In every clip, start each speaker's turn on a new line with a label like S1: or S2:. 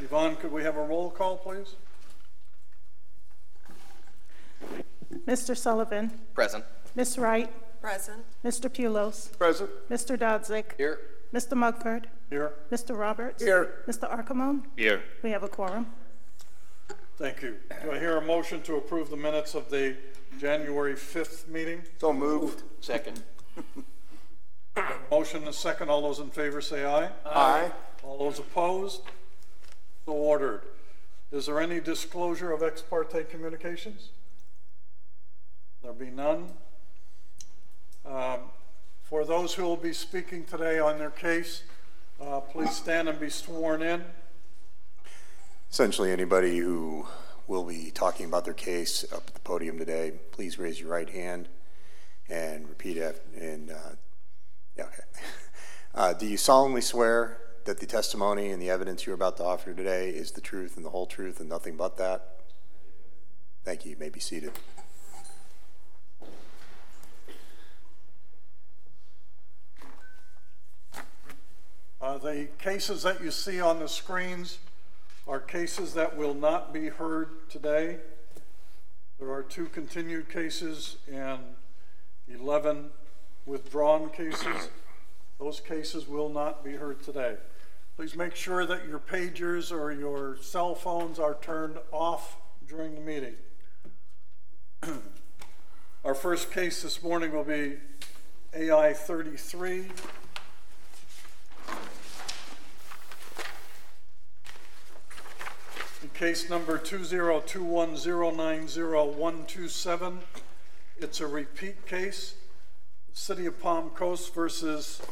S1: Yvonne, could we have a roll call, please?
S2: Mr. Sullivan,
S3: Present.
S2: Ms. Wright,
S4: Present,
S2: Mr. Pulos,
S1: Present.
S2: Mr. Dodzik,
S3: Here.
S2: Mr. Mugford,
S1: Here.
S2: Mr. Roberts.
S1: Here.
S2: Mr. Archimon.
S3: Here.
S2: We have a quorum.
S1: Thank you. Do I hear a motion to approve the minutes of the January 5th meeting?
S5: So moved.
S3: Second.
S1: Motion and second. All those in favor say aye.
S5: Aye.
S1: All those opposed? So ordered. Is there any disclosure of ex parte communications? There be none. Um, For those who will be speaking today on their case, uh, please stand and be sworn in.
S5: Essentially, anybody who will be talking about their case up at the podium today, please raise your right hand and repeat it. And, uh, yeah, okay. Uh, do you solemnly swear that the testimony and the evidence you're about to offer today is the truth and the whole truth and nothing but that? Thank you. You may be seated.
S1: Uh, The cases that you see on the screens are cases that will not be heard today. There are two continued cases and 11 withdrawn cases. Those cases will not be heard today. Please make sure that your pagers or your cell phones are turned off during the meeting. Our first case this morning will be AI 33. In case number 20210900127, it's a repeat case. City of Palm Coast versus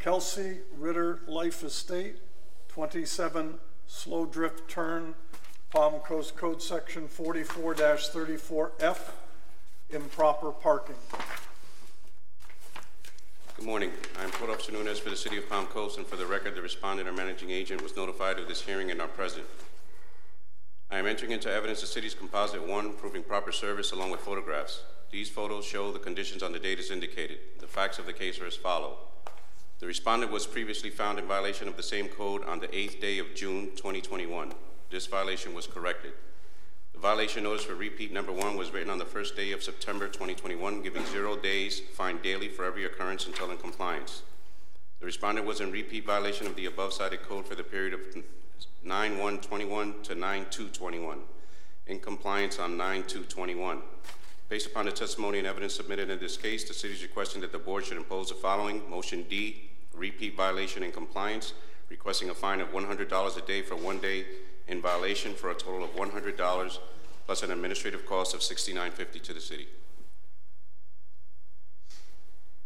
S1: Kelsey Ritter Life Estate, 27 Slow Drift Turn, Palm Coast Code Section 44-34F, improper parking.
S6: Good morning. I'm Code Officer Nunez for the City of Palm Coast, and for the record, the respondent or managing agent was notified of this hearing and are present. I am entering into evidence the city's Composite One proving proper service along with photographs. These photos show the conditions on the date as indicated. The facts of the case are as follow. The respondent was previously found in violation of the same code on the 8th day of June 2021. This violation was corrected. The violation notice for repeat number one was written on the first day of September 2021, giving zero days, fined daily for every occurrence until in compliance. The respondent was in repeat violation of the above cited code for the period of 9/1/21 to 9/2/21, in compliance on 9/2/21. Based upon the testimony and evidence submitted in this case, the city is requesting that the board should impose the following. Motion D, repeat violation in compliance, requesting a fine of $100 a day for one day in violation for a total of $100 plus an administrative cost of $69.50 to the city.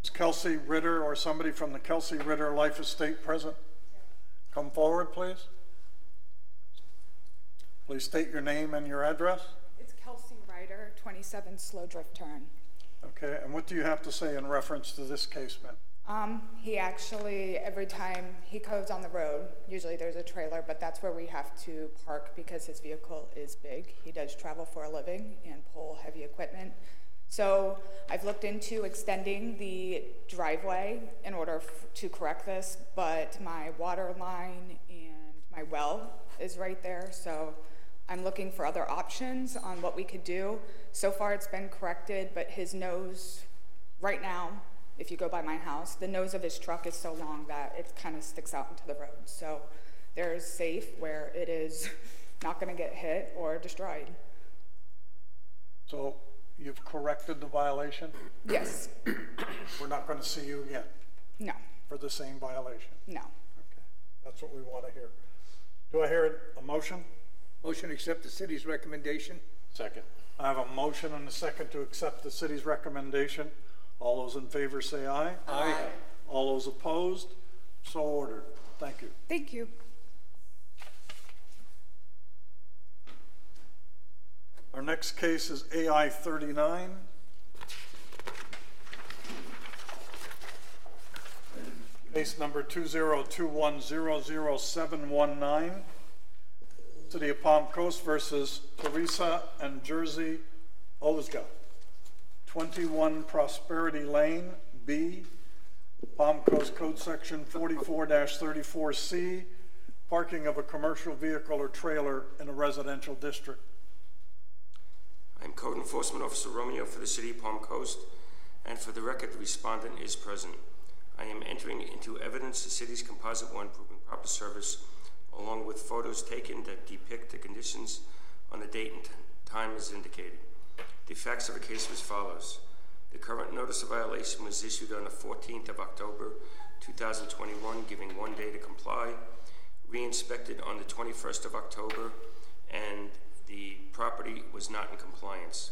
S1: Is Kelsey Ritter or somebody from the Kelsey Ritter Life Estate present? Come forward, please. Please state your name and your address.
S7: It's Kelsey Ryder, 27 Slow Drift Turn.
S1: Okay, and what do you have to say in reference to this case, ma'am?
S7: Um, he actually, every time he goes on the road, usually there's a trailer, but that's where we have to park because his vehicle is big. He does travel for a living and pull heavy equipment. So I've looked into extending the driveway in order f- to correct this, but my water line and my well is right there, so I'm looking for other options on what we could do. So far, it's been corrected, but his nose, right now, if you go by my house, the nose of his truck is so long that it kind of sticks out into the road. So there's safe where it is not going to get hit or destroyed.
S1: So you've corrected the violation?
S7: Yes.
S1: We're not going to see you again
S7: No.
S1: for the same violation?
S7: No.
S1: Okay, that's what we want to hear. Do I hear a motion?
S8: Motion to accept the city's recommendation?
S1: Second. I have a motion and a second to accept the city's recommendation. All those in favor say aye.
S8: Aye.
S1: All those opposed? So ordered. Thank you.
S7: Thank you.
S1: Our next case is AI 39. Case number 202100719. City of Palm Coast versus Teresa and Jersey Ozga. 21 Prosperity Lane, B, Palm Coast Code Section 44-34C, parking of a commercial vehicle or trailer in a residential district.
S9: I'm Code Enforcement Officer Romeo for the City of Palm Coast, and for the record, the respondent is present. I am entering into evidence the city's Composite One proving proper service, along with photos taken that depict the conditions on the date and time as indicated. The facts of the case are as follows. The current notice of violation was issued on the 14th of October, 2021, giving one day to comply, re-inspected on the 21st of October, and the property was not in compliance.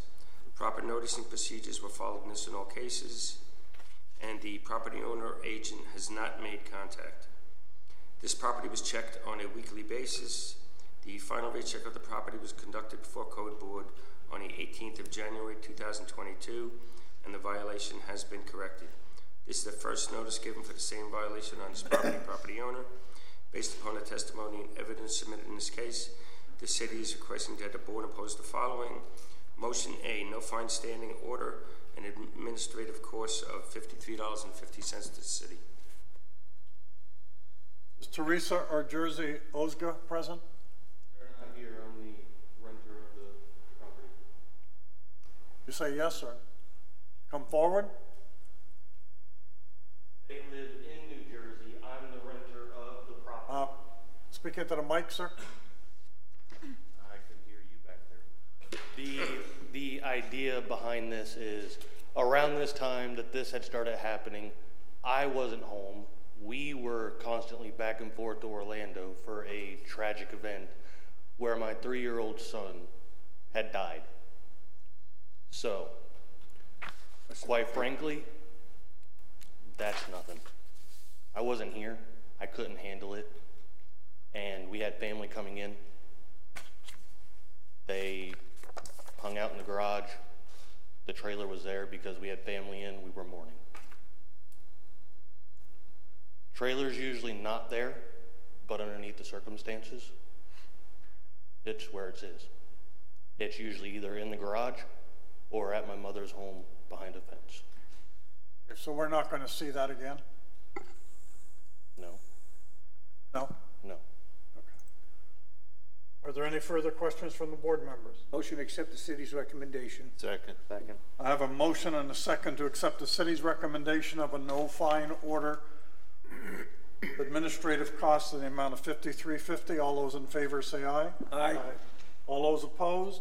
S9: Proper noticing procedures were followed in this in all cases, and the property owner agent has not made contact. This property was checked on a weekly basis. The final rate check of the property was conducted before Code Board on the 18th of January 2022, and the violation has been corrected. This is the first notice given for the same violation on this property property owner. Based upon the testimony and evidence submitted in this case, the city is requesting that the board impose the following. Motion A, no fine standing order, an administrative course of fifty-three dollars and fifty cents to the city.
S1: Is Teresa or Jersey Ozga present?
S10: They're not here, I'm the renter of the property.
S1: You say yes, sir. Come forward.
S10: They live in New Jersey, I'm the renter of the property.
S1: Uh, Speak into the mic, sir.
S10: I could hear you back there. The, the idea behind this is, around this time that this had started happening, I wasn't home. We were constantly back and forth to Orlando for a tragic event where my three-year-old son had died. So, quite frankly, that's nothing. I wasn't here. I couldn't handle it. And we had family coming in. They hung out in the garage. The trailer was there because we had family in. We were mourning. Trailer's usually not there, but underneath the circumstances, it's where it is. It's usually either in the garage or at my mother's home behind a fence.
S1: So we're not going to see that again?
S10: No,
S1: No?
S10: no. Okay.
S1: Are there any further questions from the board members?
S8: Motion to accept the city's recommendation.
S10: Second. Second.
S1: I have a motion and a second to accept the city's recommendation of a no fine order. Administrative costs in the amount of fifty-three fifty. All those in favor say aye.
S8: Aye.
S1: All those opposed?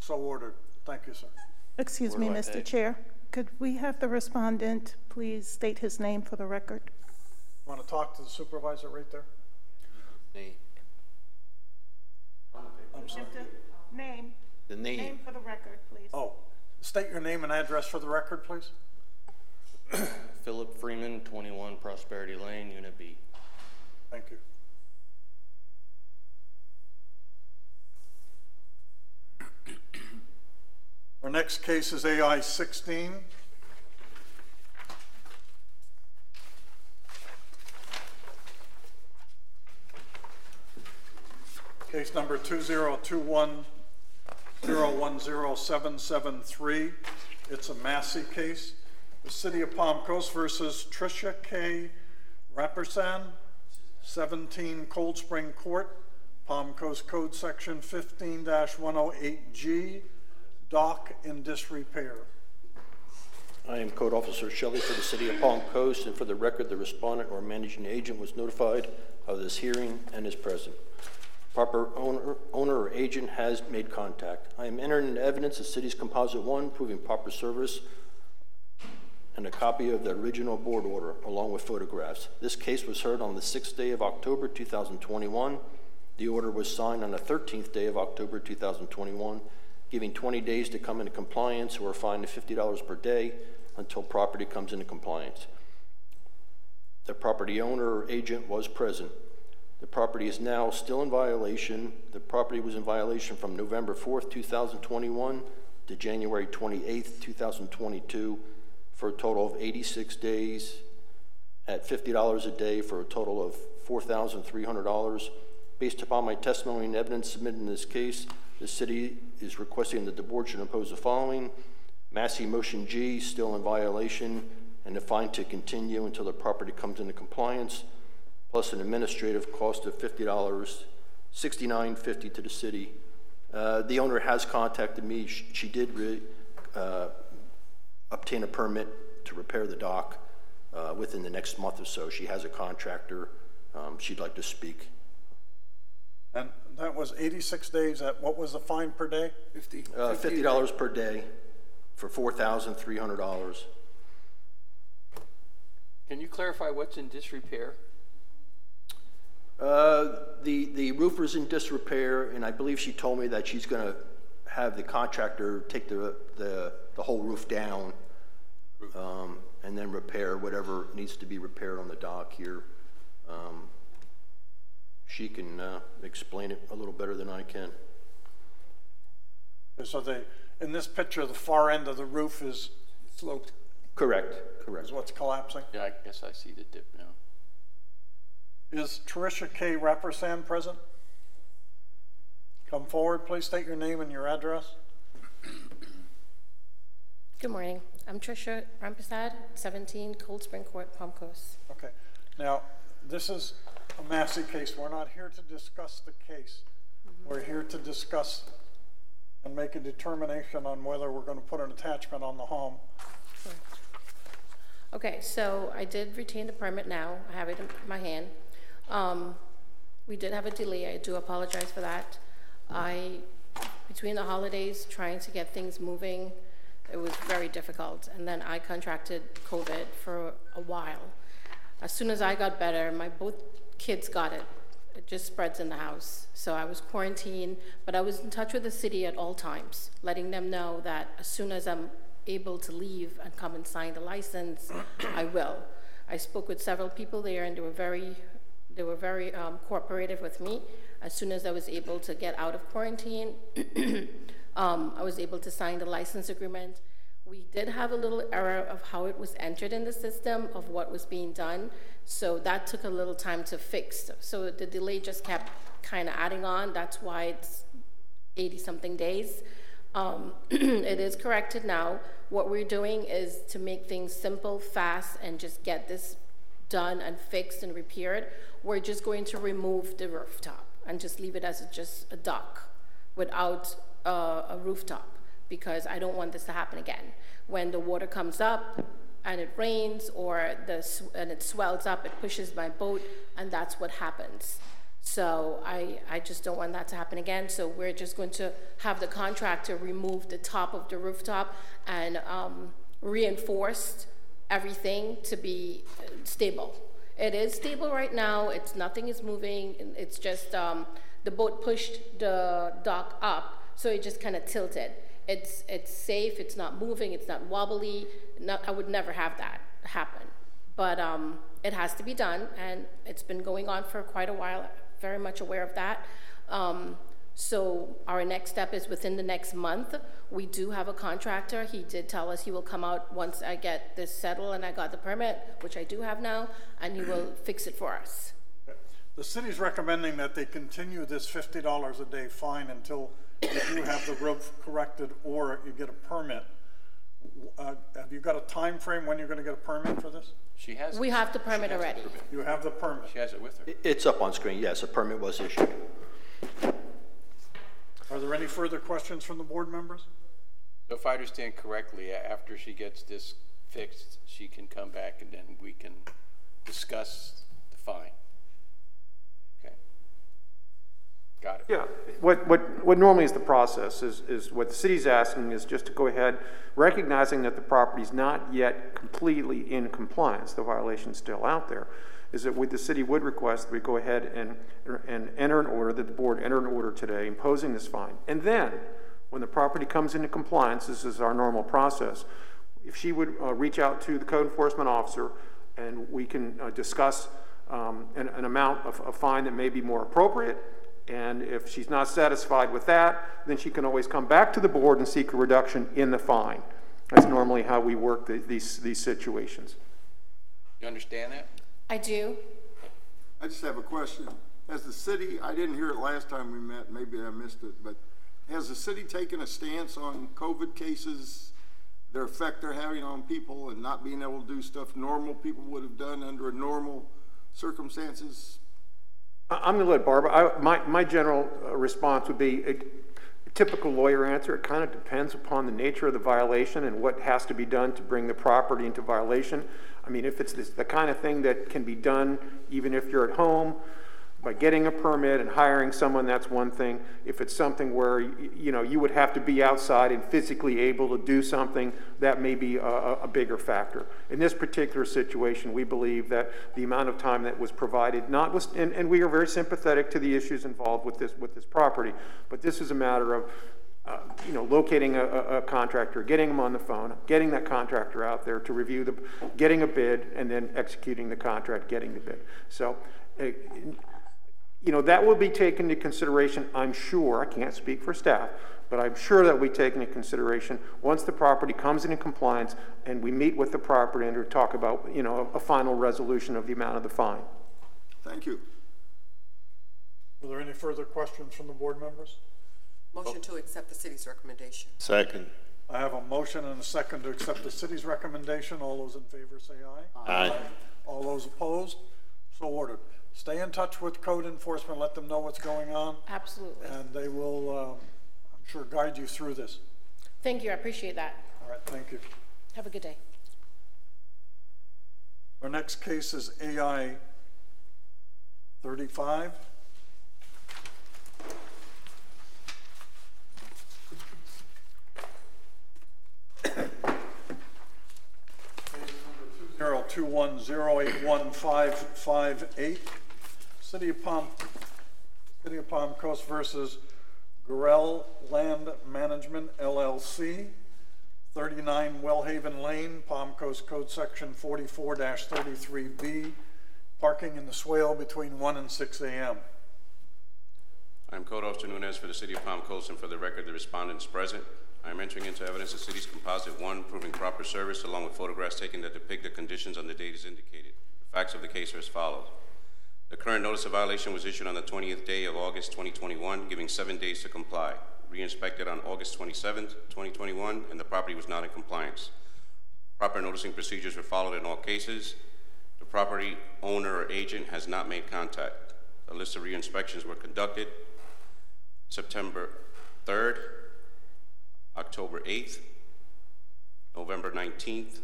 S1: So ordered. Thank you, sir.
S2: Excuse me,
S10: Where do I pay?
S2: Mr. Chair. Could we have the respondent please state his name for the record?
S1: Want to talk to the supervisor right there? Name. I'm sorry.
S2: Name.
S11: The name.
S2: Name for the record, please.
S1: Oh, state your name and address for the record, please.
S10: Philip Freeman, 21 Prosperity Lane, Unit B.
S1: Thank you. Our next case is AI 16. Case number 2021-010-773. It's a Massey case. The City of Palm Coast versus Tricia K. Rappersan, 17 Cold Spring Court, Palm Coast Code Section 15-108G, dock in disrepair.
S11: I am Code Officer Shelley for the City of Palm Coast, and for the record, the respondent or managing agent was notified of this hearing and is present. Proper owner, owner or agent has made contact. I am entering into evidence the city's Composite One proving proper service and a copy of the original board order, along with photographs. This case was heard on the sixth day of October, 2021. The order was signed on the 13th day of October, 2021, giving 20 days to come into compliance or a fine of $50 per day until property comes into compliance. The property owner or agent was present. The property is now still in violation. The property was in violation from November 4th, 2021 to January 28th, 2022, for a total of 86 days at $50 a day for a total of $4,300. Based upon my testimony and evidence submitted in this case, the city is requesting that the board should impose the following. Massey Motion G, still in violation, and a fine to continue until the property comes into compliance, plus an administrative cost of $50, $69.50 to the city. Uh, The owner has contacted me. She she did re- uh, obtain a permit to repair the dock uh, within the next month or so. She has a contractor. Um, She'd like to speak.
S1: And that was 86 days at, what was the fine per day?
S8: Fifty.
S11: Uh, $50 per day for $4,300.
S12: Can you clarify what's in disrepair?
S11: Uh, The, the roof is in disrepair, and I believe she told me that she's going to have the contractor take the, the, the whole roof down um, and then repair whatever needs to be repaired on the dock here. Um, She can uh, explain it a little better than I can.
S1: So they, in this picture, the far end of the roof is,
S8: Sloped.
S11: Correct, correct.
S1: is
S11: correct.
S1: what's collapsing.
S12: Yeah, I guess I see the dip now.
S1: Is Tricia K. Rappersan present? Come forward, please state your name and your address.
S13: Good morning. I'm Trisha Rampasad, 17 Cold Spring Court, Palm Coast.
S1: Okay. Now, this is a Massey case. We're not here to discuss the case. We're here to discuss and make a determination on whether we're going to put an attachment on the home.
S13: Okay, so I did retain the permit now. I have it in my hand. Um, we did have a delay. I do apologize for that. I, between the holidays, trying to get things moving, it was very difficult. And then I contracted COVID for a while. As soon as I got better, my both kids got it. It just spreads in the house. So I was quarantined, but I was in touch with the city at all times, letting them know that as soon as I'm able to leave and come and sign the license, I will. I spoke with several people there, and they were very, they were very um, cooperative with me. As soon as I was able to get out of quarantine, um, I was able to sign the license agreement. We did have a little error of how it was entered in the system of what was being done, so that took a little time to fix. So the delay just kept kind of adding on. That's why it's 80-something days. Um, It is corrected now. What we're doing is to make things simple, fast, and just get this done and fixed and repaired. We're just going to remove the rooftop and just leave it as just a dock without uh, a rooftop, because I don't want this to happen again. When the water comes up and it rains, or the, and it swells up, it pushes my boat, and that's what happens. So I, I just don't want that to happen again, so we're just going to have the contractor remove the top of the rooftop and um, reinforce everything to be uh, stable. It is stable right now, it's, nothing is moving, it's just, um, the boat pushed the dock up, so it just kind of tilted. It's, it's safe, it's not moving, it's not wobbly, not, I would never have that happen. But, um, it has to be done, and it's been going on for quite a while, very much aware of that. Um, so our next step is within the next month. We do have a contractor. He did tell us he will come out once I get this settled and I got the permit, which I do have now, and he will fix it for us.
S1: The city's recommending that they continue this $50 a day fine until you do have the roof corrected or you get a permit. Uh, Have you got a time frame when you're going to get a permit for this?
S12: She has.
S13: We have the permit
S12: she has
S13: already.
S12: permit.
S1: You have the permit.
S12: She has it with her.
S11: It's up on screen, yes, a permit was issued.
S1: Are there any further questions from the board members?
S12: So if I understand correctly, a- after she gets this fixed, she can come back and then we can discuss the fine. Okay. Got it.
S14: Yeah, what, what, what normally is the process is, is what the city's asking is just to go ahead, recognizing that the property's not yet completely in compliance, the violation's still out there, is that what the city would request, we go ahead and, and enter an order, that the board enter an order today imposing this fine. And then, when the property comes into compliance, this is our normal process, if she would uh, reach out to the code enforcement officer and we can uh, discuss um, an, an amount of, of fine that may be more appropriate. And if she's not satisfied with that, then she can always come back to the board and seek a reduction in the fine. That's normally how we work the, these, these situations.
S12: You understand that?
S13: I do.
S15: I just have a question. Has the city, I didn't hear it last time we met, maybe I missed it, but has the city taken a stance on COVID cases, their effect they're having on people and not being able to do stuff normal people would have done under normal circumstances?
S14: I'm going to let Barbara, I, my, my general uh, response would be a typical lawyer answer. It kind of depends upon the nature of the violation and what has to be done to bring the property into violation. I mean, if it's this, the kind of thing that can be done even if you're at home, by getting a permit and hiring someone, that's one thing. If it's something where, you know, you would have to be outside and physically able to do something, that may be a, a bigger factor. In this particular situation, we believe that the amount of time that was provided, not, was- and, and we are very sympathetic to the issues involved with this, with this property, but this is a matter of, uh, you know, locating a, a, contractor, getting them on the phone, getting that contractor out there to review the, getting a bid, and then executing the contract, getting the bid. So, uh, you know, that will be taken into consideration, I'm sure, I can't speak for staff, but I'm sure that will be taken into consideration once the property comes into compliance and we meet with the property owner to talk about, you know, a, a final resolution of the amount of the fine.
S15: Thank you.
S1: Are there any further questions from the board members?
S4: Motion to accept the city's recommendation.
S5: Second.
S1: I have a motion and a second to accept the city's recommendation. All those in favor say aye.
S5: Aye.
S1: All those opposed? So ordered stay in touch with code enforcement, let them know what's going on,
S13: Absolutely.
S1: and they will, um, I'm sure, guide you through this.
S13: Thank you, I appreciate that.
S1: All right, thank you.
S13: Have a good day.
S1: Our next case is AI 35. Case number City of Palm, City of Palm Coast versus Gorell Land Management LLC, 39 Wellhaven Lane, Palm Coast Code Section 44-33B, parking in the swale between 1 and 6 a.m.
S6: I'm Code Officer Nunez for the City of Palm Coast, and for the record, the respondents present. I am entering into evidence the city's composite one proving proper service along with photographs taken that depict the conditions on the date as indicated. The facts of the case are as follows. The current notice of violation was issued on the 20th day of August 2021, giving seven days to comply. Re-inspected on August 27th, 2021, and the property was not in compliance. Proper noticing procedures were followed in all cases. The property owner or agent has not made contact. A list of re-inspections were conducted September 3rd, October 8th, November 19th,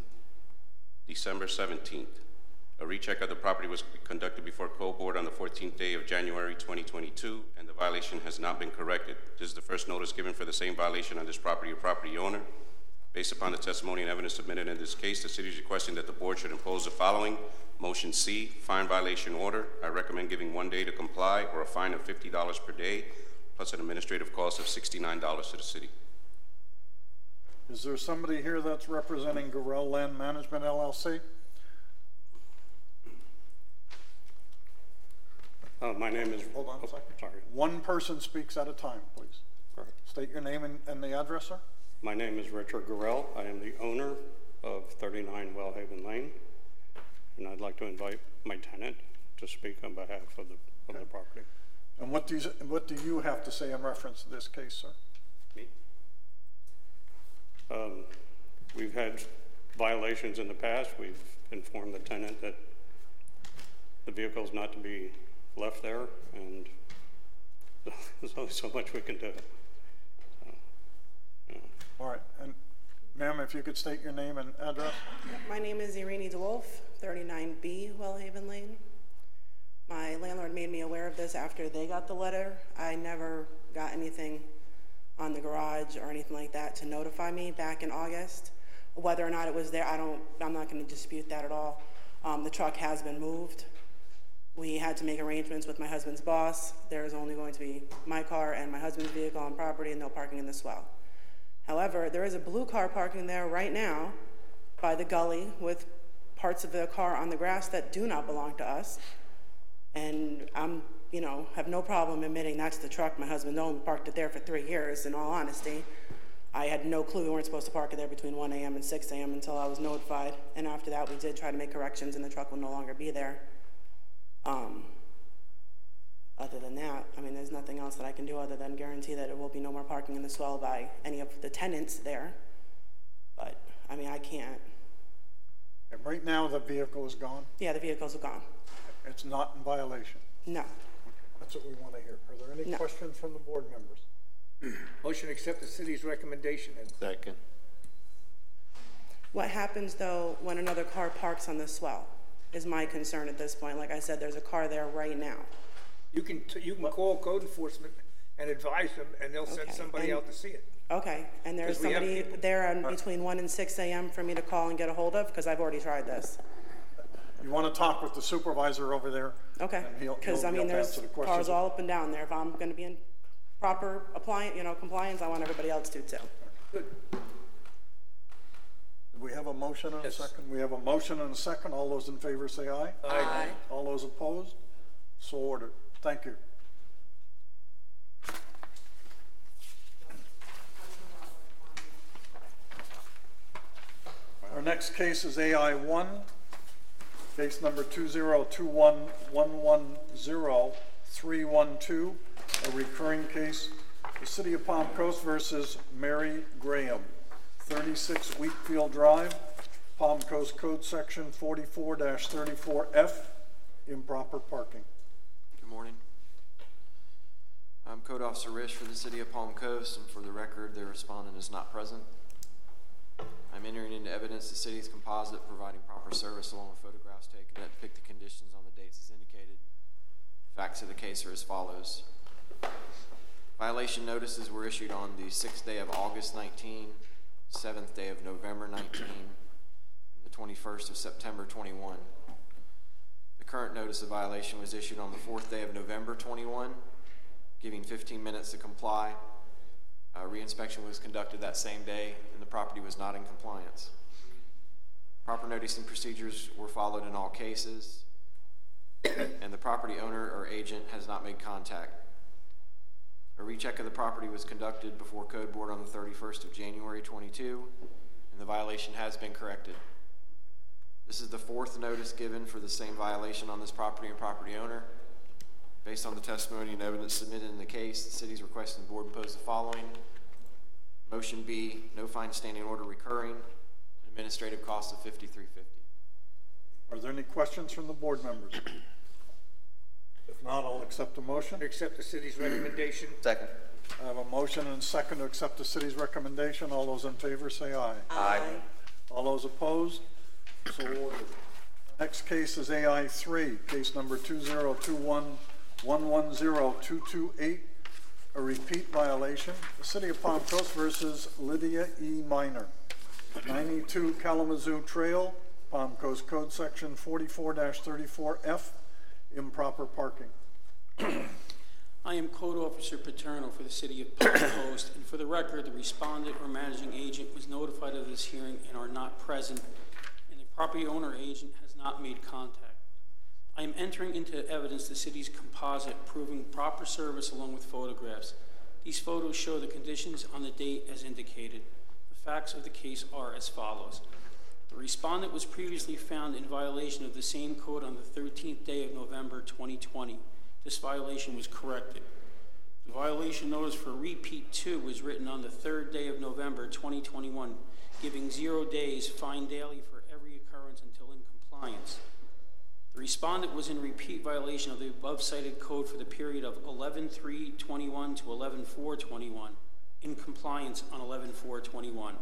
S6: December 17th. A recheck of the property was conducted before Code Board on the 14th day of January 2022, and the violation has not been corrected. This is the first notice given for the same violation on this property or property owner. Based upon the testimony and evidence submitted in this case, the city is requesting that the board should impose the following. Motion C, fine violation order. I recommend giving one day to comply or a fine of $50 per day, plus an administrative cost of $69 to the city.
S1: Is there somebody here that's representing Gorell Land Management LLC?
S16: Uh, my name is.
S1: Hold on a
S16: oh,
S1: second.
S16: Sorry.
S1: One person speaks at a time, please.
S16: Right.
S1: State your name and, and the address, sir.
S16: My name is Richard Gorell. I am the owner of 39 Wellhaven Lane, and I'd like to invite my tenant to speak on behalf of the, of the property.
S1: And what do you, what do you have to say in reference to this case, sir?
S16: Me. Um, We've had violations in the past. We've informed the tenant that the vehicle is not to be left there, and there's only so much we can do. So, yeah.
S1: All right, and ma'am, if you could state your name and address?
S17: My name is Irene DeWolf, 39B Wellhaven Lane. My landlord made me aware of this after they got the letter. I never got anything on the garage or anything like that to notify me back in August. Whether or not it was there, I don't, I'm not gonna dispute that at all. Um, the truck has been moved. We had to make arrangements with my husband's boss. There is only going to be my car and my husband's vehicle on property and no parking in the swell. However, there is a blue car parking there right now by the gully with parts of the car on the grass that do not belong to us. And I'm, you know, have no problem admitting that's the truck. My husband owned, parked it there for three years, in all honesty. I had no clue we weren't supposed to park it there between one AM and six AM until I was notified. And after that, we did try to make corrections and the truck will no longer be there. Um, other than that, I mean, there's nothing else that I can do other than guarantee that there will be no more parking in the swell by any of the tenants there. But, I mean, I can't,
S1: And Right now, the vehicle is gone.
S17: yeah, the vehicles are gone.
S1: It's not in violation.
S17: No.
S1: That's what we want to hear. Are there any
S17: No.
S1: questions from the board members?
S8: Motion to accept the city's recommendation.
S11: Second.
S17: What happens though when another car parks on the swell is my concern at this point. Like I said, there's a car there right now.
S8: You can, t- you can call code enforcement and advise them, and they'll send
S17: Okay,
S8: somebody
S17: and-
S8: out to see it.
S17: Okay, and there's
S8: 'Cause we have
S17: somebody
S8: people-
S17: there on between one and six AM for me to call and get a hold of, because I've already tried this.
S1: You want to talk with the supervisor over there?
S17: Okay,
S1: and he'll-
S17: because
S1: he'll
S17: I
S1: be
S17: mean,
S1: able to
S17: there's
S1: answer the
S17: cars all up and down there. If I'm gonna be in proper appliance, you know, compliance, I want everybody else to too.
S1: Do we have a motion and a second? We have a motion and a second. All those in favor say aye.
S8: Aye.
S1: All those opposed? So ordered. Thank you. Our next case is AI one, case number two zero two one one one zero three one two, a recurring case, the City of Palm Coast versus Mary Graham, thirty-six Wheatfield Drive, Palm Coast Code Section 44-34F, improper parking.
S18: Good morning. I'm Code Officer Rish for the City of Palm Coast, and for the record, the respondent is not present. I'm entering into evidence the city's composite providing proper service along with photographs taken that depict the conditions on the dates as indicated. Facts of the case are as follows. Violation notices were issued on the sixth day of August 19, seventh day of November 19, and the 21st of September 21. The current notice of violation was issued on the fourth day of November 21, giving 15 minutes to comply. Uh, reinspection was conducted that same day, and the property was not in compliance. Proper notice and procedures were followed in all cases, and the property owner or agent has not made contact. A recheck of the property was conducted before Code Board on the 31st of January 22, and the violation has been corrected. This is the fourth notice given for the same violation on this property and property owner. Based on the testimony and evidence submitted in the case, the city is requesting the board impose the following. Motion B, no fine standing order recurring, administrative cost of fifty-three fifty.
S1: Are there any questions from the board members? If not, I'll accept the motion.
S8: Accept the city's recommendation.
S18: Second.
S1: I have a motion and a second to accept the city's recommendation. All those in favor say aye.
S18: Aye.
S1: All those opposed? So ordered. Next case is AI three, case number two zero two one one one zero two two eight, a repeat violation. The City of Palm Coast versus Lydia E. Minor, ninety-two Kalamazoo Trail, Palm Coast Code Section forty-four thirty-four F, improper parking.
S19: I am Code Officer Paterno for the City of Palm Coast, and for the record, the respondent or managing agent was notified of this hearing and are not present, and the property owner agent has not made contact. I am entering into evidence the city's composite proving proper service along with photographs. These photos show the conditions on the date as indicated. The facts of the case are as follows. The respondent was previously found in violation of the same code on the 13th day of November 2020. This violation was corrected. The violation notice for repeat two was written on the third day of November 2021, giving zero days, fine daily for every occurrence until in compliance. The respondent was in repeat violation of the above cited code for the period of 11-3-21 to 11-4-21, in compliance on 11-4-21.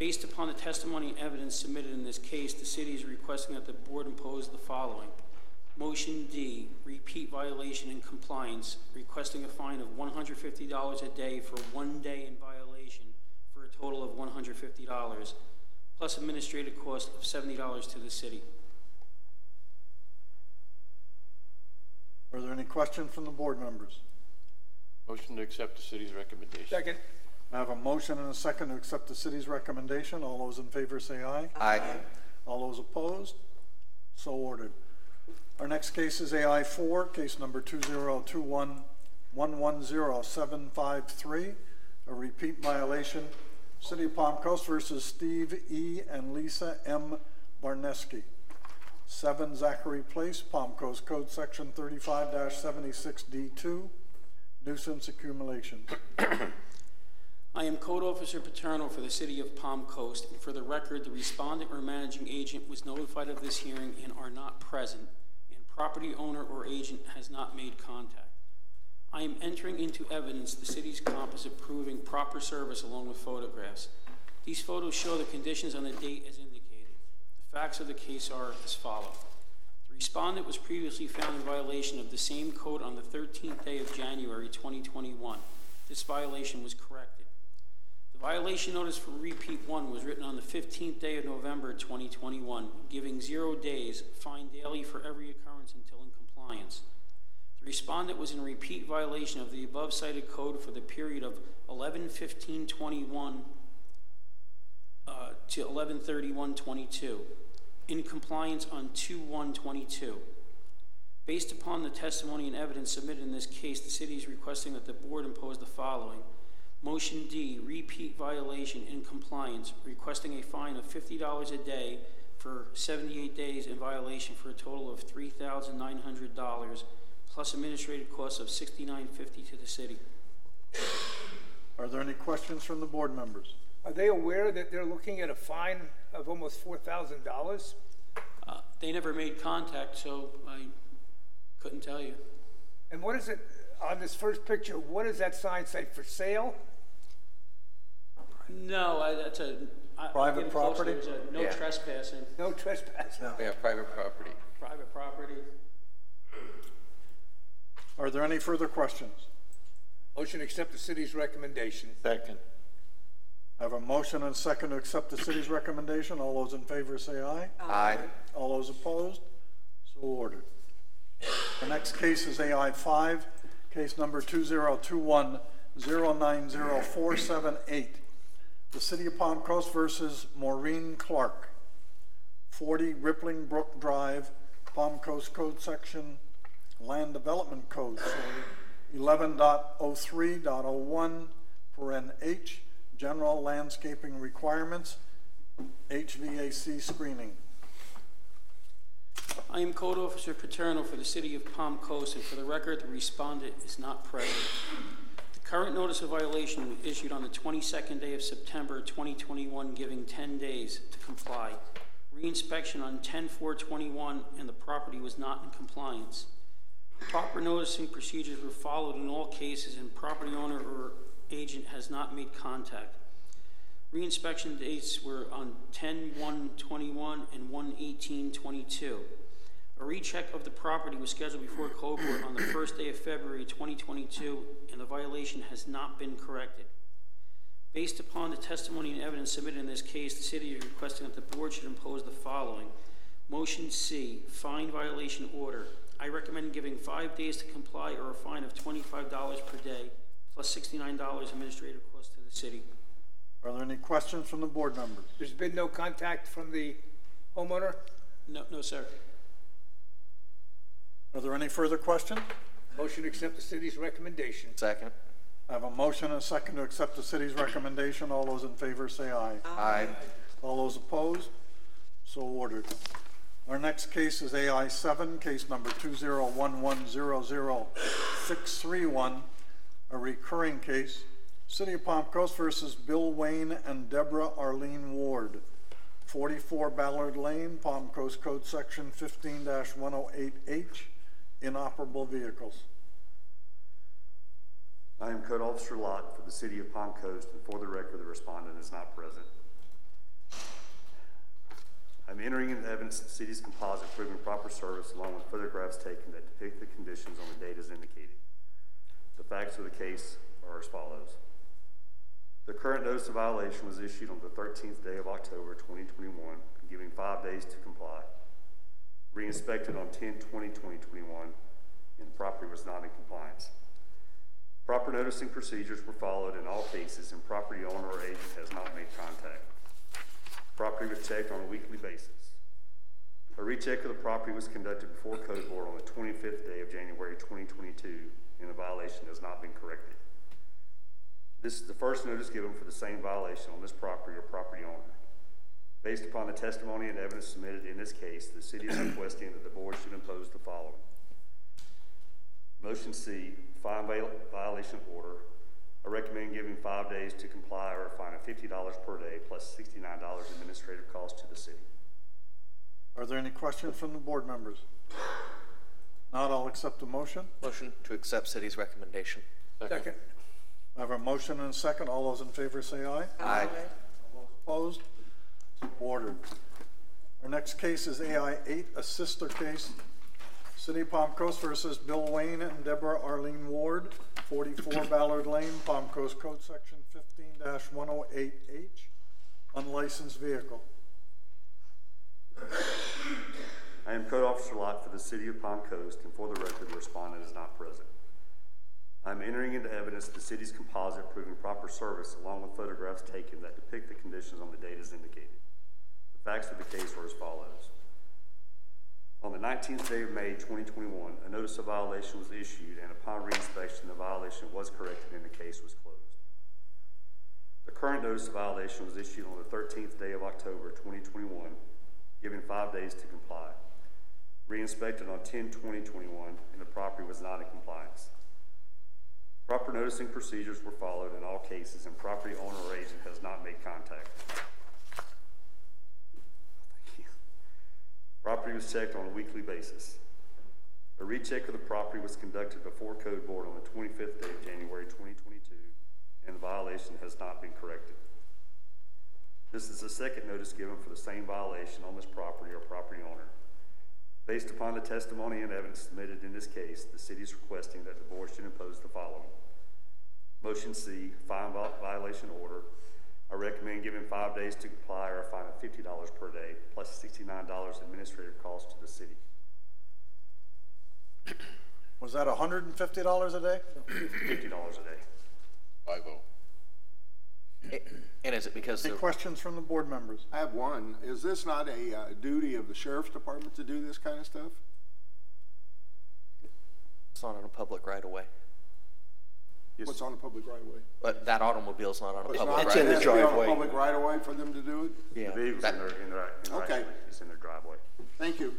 S19: Based upon the testimony and evidence submitted in this case, the city is requesting that the board impose the following. Motion D, repeat violation and compliance, requesting a fine of $150 a day for one day in violation for a total of $150, plus administrative cost of $70 to the city.
S1: Are there any questions from the board members?
S12: Motion to accept the city's recommendation.
S8: Second.
S1: I have a motion and a second to accept the city's recommendation. All those in favor say aye.
S18: Aye.
S1: All those opposed? So ordered. Our next case is AI four, case number two zero two one one one zero seven five three, a repeat violation, City of Palm Coast versus Steve E. and Lisa M. Barneski. Seven Zachary Place, Palm Coast Code Section thirty-five seventy-six D two, nuisance accumulation.
S19: I am Code Officer Paterno for the City of Palm Coast, and for the record, the respondent or managing agent was notified of this hearing and are not present, and property owner or agent has not made contact. I am entering into evidence the city's composite proving proper service along with photographs. These photos show the conditions on the date as indicated. The facts of the case are as follows. The respondent was previously found in violation of the same code on the 13th day of January 2021. This violation was corrected. Violation notice for repeat one was written on the 15th day of November 2021, giving zero days, fine daily for every occurrence until in compliance. The respondent was in repeat violation of the above cited code for the period of 11-15-21 uh, to 11-31-22, in compliance on 2-1-22. Based upon the testimony and evidence submitted in this case, the city is requesting that the board impose the following. Motion D, repeat violation in compliance, requesting a fine of $50 a day for 78 days in violation for a total of $3,900 plus administrative costs of $69.50 to the city.
S1: Are there any questions from the board members?
S8: Are they aware that they're looking at a fine of almost four thousand dollars?
S19: Uh, They never made contact, so I couldn't tell you.
S8: And what is it, on this first picture, what does that sign say, for sale?
S19: No, I, that's a. I- I'm
S1: Private
S19: getting close.
S1: property?
S19: There's a no
S12: Yeah.
S19: trespassing,
S8: No trespassing.
S12: Yeah, private property.
S19: private property.
S1: Are there any further questions?
S8: Motion to accept the city's recommendation.
S11: Second.
S1: I have a motion and second to accept the city's recommendation. All those in favor say aye.
S12: Aye.
S1: All those opposed? So ordered. The next case is AI five, case number two zero two one zero nine zero four seven eight. The City of Palm Coast versus Maureen Clark, forty Rippling Brook Drive, Palm Coast Code Section, Land Development Code, so eleven dot oh three dot oh one, paren H, general landscaping requirements, HVAC screening.
S19: I am Code Officer Paterno for the City of Palm Coast, and for the record, the respondent is not present. Current notice of violation issued on the 22nd day of September 2021, giving 10 days to comply. Reinspection on 10/4/21, and the property was not in compliance. Proper noticing procedures were followed in all cases, and property owner or agent has not made contact. Reinspection dates were on 10/1/21 and 1/18/22. A recheck of the property was scheduled before Code Board on the first day of February 2022, and the violation has not been corrected. Based upon the testimony and evidence submitted in this case, the city is requesting that the board should impose the following. Motion C, fine violation order. I recommend giving five days to comply or a fine of $25 per day, plus $69 administrative costs to the city.
S1: Are there any questions from the board members?
S8: There's been no contact from the homeowner?
S19: No, no, sir.
S1: Are there any further questions?
S8: Motion to accept the city's recommendation.
S12: Second.
S1: I have a motion and a second to accept the city's recommendation. All those in favor say aye.
S12: Aye.
S1: All those opposed? So ordered. Our next case is AI seven, case number two zero one one zero zero six three one, a recurring case. City of Palm Coast versus Bill Wayne and Deborah Arlene Ward, forty-four Ballard Lane, Palm Coast Code Section fifteen one oh eight H, inoperable vehicles.
S20: I am Code Officer Lott for the City of Palm Coast, and for the record, the respondent is not present. I'm entering into evidence the city's composite proving proper service along with photographs taken that depict the conditions on the date as indicated. The facts of the case are as follows. The current notice of violation was issued on the 13th day of October 2021, giving five days to comply. Re-inspected on 10/20/2021, and the property was not in compliance. Proper noticing procedures were followed in all cases, and property owner or agent has not made contact. Property was checked on a weekly basis. A recheck of the property was conducted before Code Board on the 25th day of January 2022, and the violation has not been corrected. This is the first notice given for the same violation on this property or property owner. Based upon the testimony and evidence submitted in this case, the city is requesting that the board should impose the following. Motion C, fine viol- violation order. I recommend giving five days to comply or a fine of fifty dollars per day plus plus sixty-nine dollars administrative cost to the city.
S1: Are there any questions from the board members? Not, I'll accept the motion.
S21: Motion to accept city's recommendation.
S8: Second.
S1: I have a motion and a second. All those in favor say aye.
S21: Aye.
S1: Opposed? Ordered. Our next case is AI eight, a sister case. City of Palm Coast versus Bill Wayne and Deborah Arlene Ward, forty-four Ballard Lane, Palm Coast Code Section 15-108H, unlicensed vehicle.
S20: I am Code Officer Locke for the City of Palm Coast, and for the record, the respondent is not present. I am entering into evidence the city's composite proving proper service along with photographs taken that depict the conditions on the date as indicated. Facts of the case are as follows. On the 19th day of May 2021, a notice of violation was issued, and upon reinspection, the violation was corrected and the case was closed. The current notice of violation was issued on the 13th day of October 2021, given five days to comply. Reinspected on 10/2021, and the property was not in compliance. Proper noticing procedures were followed in all cases, and property owner or agent has not made contact. Thank you. Property was checked on a weekly basis. A recheck of the property was conducted before Code Board on the 25th day of January 2022, and the violation has not been corrected. This is the second notice given for the same violation on this property or property owner. Based upon the testimony and evidence submitted in this case, the city is requesting that the board should impose the following. Motion C, fine violation order. I recommend giving five days to comply or a fine of fifty dollars per day plus plus sixty-nine dollars administrative costs to the city.
S1: Was that hundred and fifty dollars a day?
S20: Fifty dollars a day.
S12: Five oh.
S21: And is it because
S1: Any
S21: the,
S1: questions from the board members?
S15: I have one. Is this not a uh, duty of the sheriff's department to do this kind of stuff?
S21: it's not on a public right of way?
S15: What's on a public right of way?
S21: But that automobile's not on a
S15: It's
S21: public
S15: not-
S21: right
S15: it
S21: of way.
S15: has to be on a Public right of way for them to do it?
S21: Yeah.
S20: The vehicle's
S21: That-
S20: in their, in their, in their,
S15: Okay.
S20: it's in their driveway.
S15: Thank you.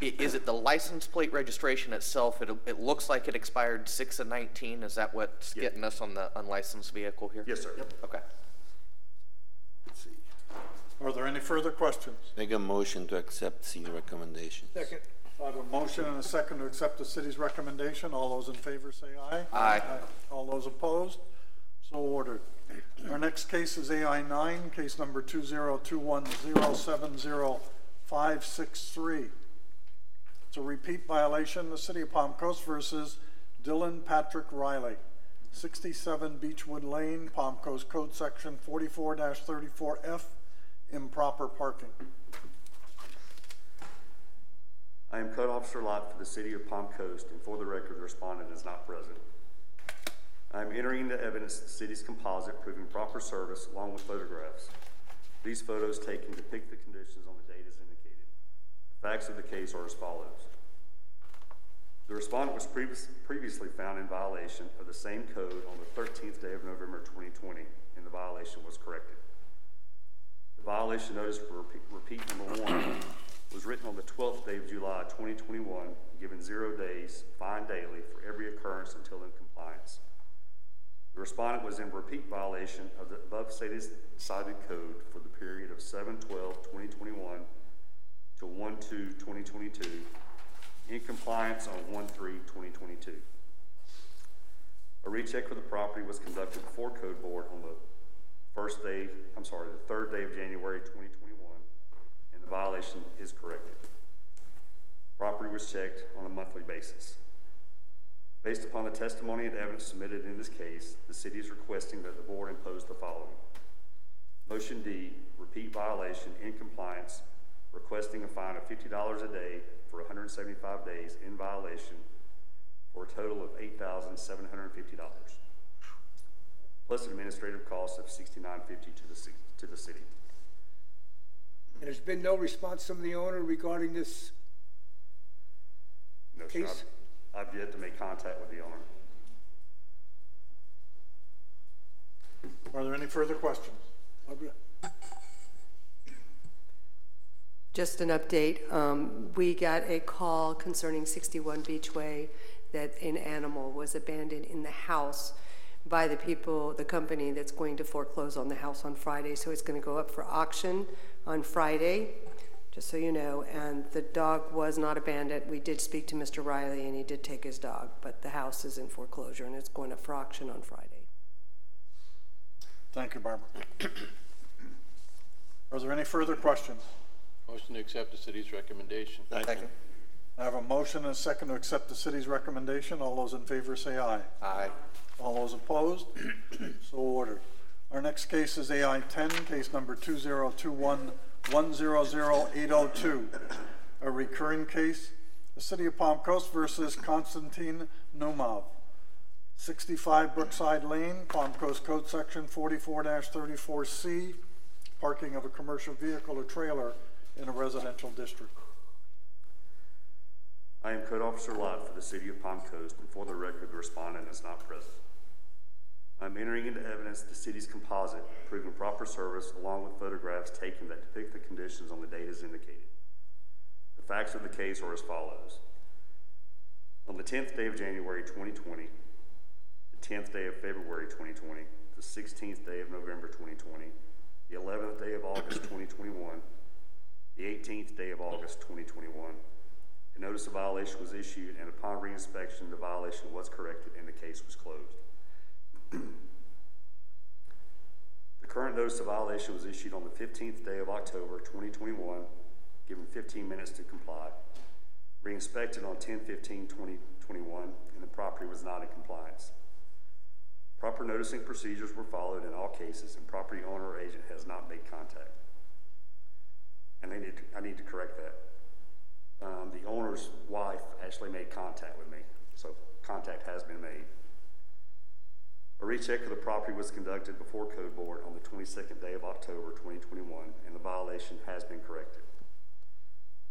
S21: I- Is it the license plate registration itself? It, it looks like it expired six of nineteen. Is that what's
S20: Yeah.
S21: getting us on the unlicensed vehicle here?
S20: Yes, sir.
S21: Okay.
S15: Let's see.
S1: Are there any further questions?
S22: Make a motion to accept C recommendation.
S8: Second.
S1: I have a motion and a second to accept the city's recommendation. All those in favor say aye.
S21: Aye.
S1: All those opposed? So ordered. Our next case is AI nine, case number two zero two one zero seven zero five six three. It's a repeat violation, the city of Palm Coast versus Dylan Patrick Riley, sixty-seven Beechwood Lane, Palm Coast Code Section forty-four thirty-four F, improper parking.
S20: I am Code Officer Locke for the City of Palm Coast, and for the record, the respondent is not present. I am entering into evidence the city's composite proving proper service along with photographs. These photos taken depict the conditions on the date as indicated. The facts of the case are as follows. The respondent was previous, previously found in violation of the same code on the 13th day of November 2020, and the violation was corrected. The violation notice for repeat number one was written on the 12th day of July 2021, given zero days, fined daily for every occurrence until in compliance. The respondent was in repeat violation of the above stated cited code for the period of 7/12/2021 to 1/2/2022, in compliance on 1/3/2022. A recheck for the property was conducted before Code Board on the first day, I'm sorry, the third day of January 2021, and the violation is corrected. Property was checked on a monthly basis. Based upon the testimony and evidence submitted in this case, the city is requesting that the board impose the following. Motion D, repeat violation in compliance, requesting a fine of fifty dollars a day for hundred and seventy-five days in violation for a total of eight thousand seven hundred and fifty dollars. Plus administrative costs of sixty-nine fifty to the to the city.
S8: And there's been no response from the owner regarding this
S20: No, sir,
S8: case?
S20: I've, I've yet to make contact with the owner.
S1: Are there any further questions?
S8: Barbara?
S23: Just an update, um, we got a call concerning 61 Beachway that an animal was abandoned in the house by the people, the company that's going to foreclose on the house on Friday. So it's going to go up for auction on Friday, just so you know. And the dog was not abandoned. We did speak to Mr. Riley and he did take his dog, but the house is in foreclosure and it's going up for auction on Friday.
S1: Thank you, Barbara. Are there any further questions?
S12: Motion to accept the city's recommendation.
S21: Second.
S1: I have a motion and a second to accept the city's recommendation. All those in favor say aye.
S21: Aye.
S1: All those opposed? So ordered. Our next case is AI 10, case number 2021-100802. A recurring case, the City of Palm Coast versus Konstantin Numov. 65 Brookside Lane, Palm Coast Code Section 44-34C, parking of a commercial vehicle or trailer in a residential district.
S20: I am Code Officer Lott for the City of Palm Coast, and for the record, the respondent is not present. I'm entering into evidence the city's composite proving proper service along with photographs taken that depict the conditions on the date as indicated. The facts of the case are as follows. On the 10th day of January 2020, the 10th day of February 2020, the 16th day of November 2020, the 11th day of August 2021, the 18th day of August 2021, a notice of violation was issued, and upon reinspection, the violation was corrected and the case was closed. The current notice of violation was issued on the 15th day of October 2021, given 15 minutes to comply. Reinspected on 10/15/2021, and the property was not in compliance. Proper noticing procedures were followed in all cases, and property owner or agent has not made contact. And I need to, I need to correct that. Um, the owner's wife actually made contact with me, so contact has been made. A recheck of the property was conducted before Code Board on the 22nd day of October 2021, and the violation has been corrected.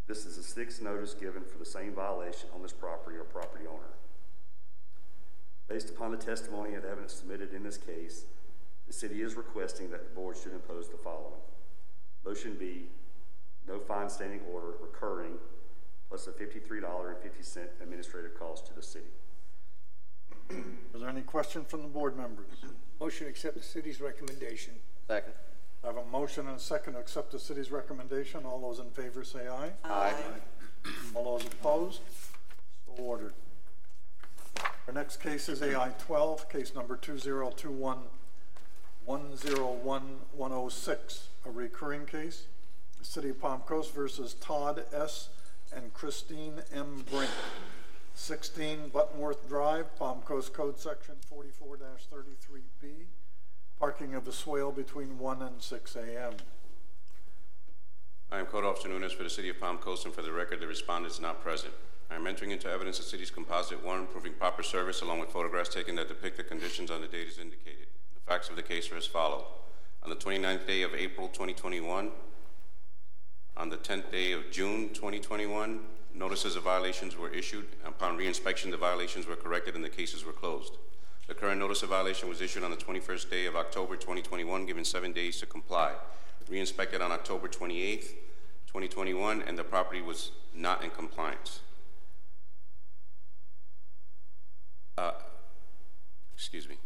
S20: This is the sixth notice given for the same violation on this property or property owner. Based upon the testimony and evidence submitted in this case, the city is requesting that the board should impose the following. Motion B, no fine standing order recurring, plus a $53.50 administrative cost to the city.
S1: Is there any question from the board members?
S8: Motion to accept the city's recommendation.
S21: Second.
S1: I have a motion and a second to accept the city's recommendation. All those in favor say aye.
S21: Aye.
S1: All those opposed? So ordered. Our next case is AI 12, case number 2021-101106, a recurring case. The City of Palm Coast versus Todd S. and Christine M. Brink. 16 Buttonworth Drive, Palm Coast Code Section 44-33B, parking of the swale between 1 and 6 a.m.
S6: I am Code Officer Nunes for the City of Palm Coast, and for the record, the respondent is not present. I am entering into evidence the city's composite one, proving proper service along with photographs taken that depict the conditions on the date as indicated. The facts of the case are as follows. On the 29th day of April 2021, on the 10th day of June 2021, notices of violations were issued. Upon reinspection, the violations were corrected and the cases were closed. The current notice of violation was issued on the 21st day of October 2021, given seven days to comply. Reinspected on October 28th, 2021, and the property was not in compliance. Uh, excuse me.